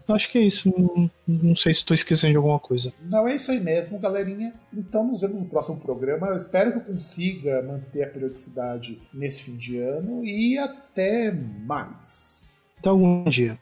Speaker 2: acho que é isso. Não, não sei se estou esquecendo de alguma coisa.
Speaker 1: Não, é isso aí mesmo, galerinha. Então nos vemos no próximo programa. Eu espero que eu consiga manter a periodicidade nesse fim de ano. E até mais.
Speaker 2: Até algum dia.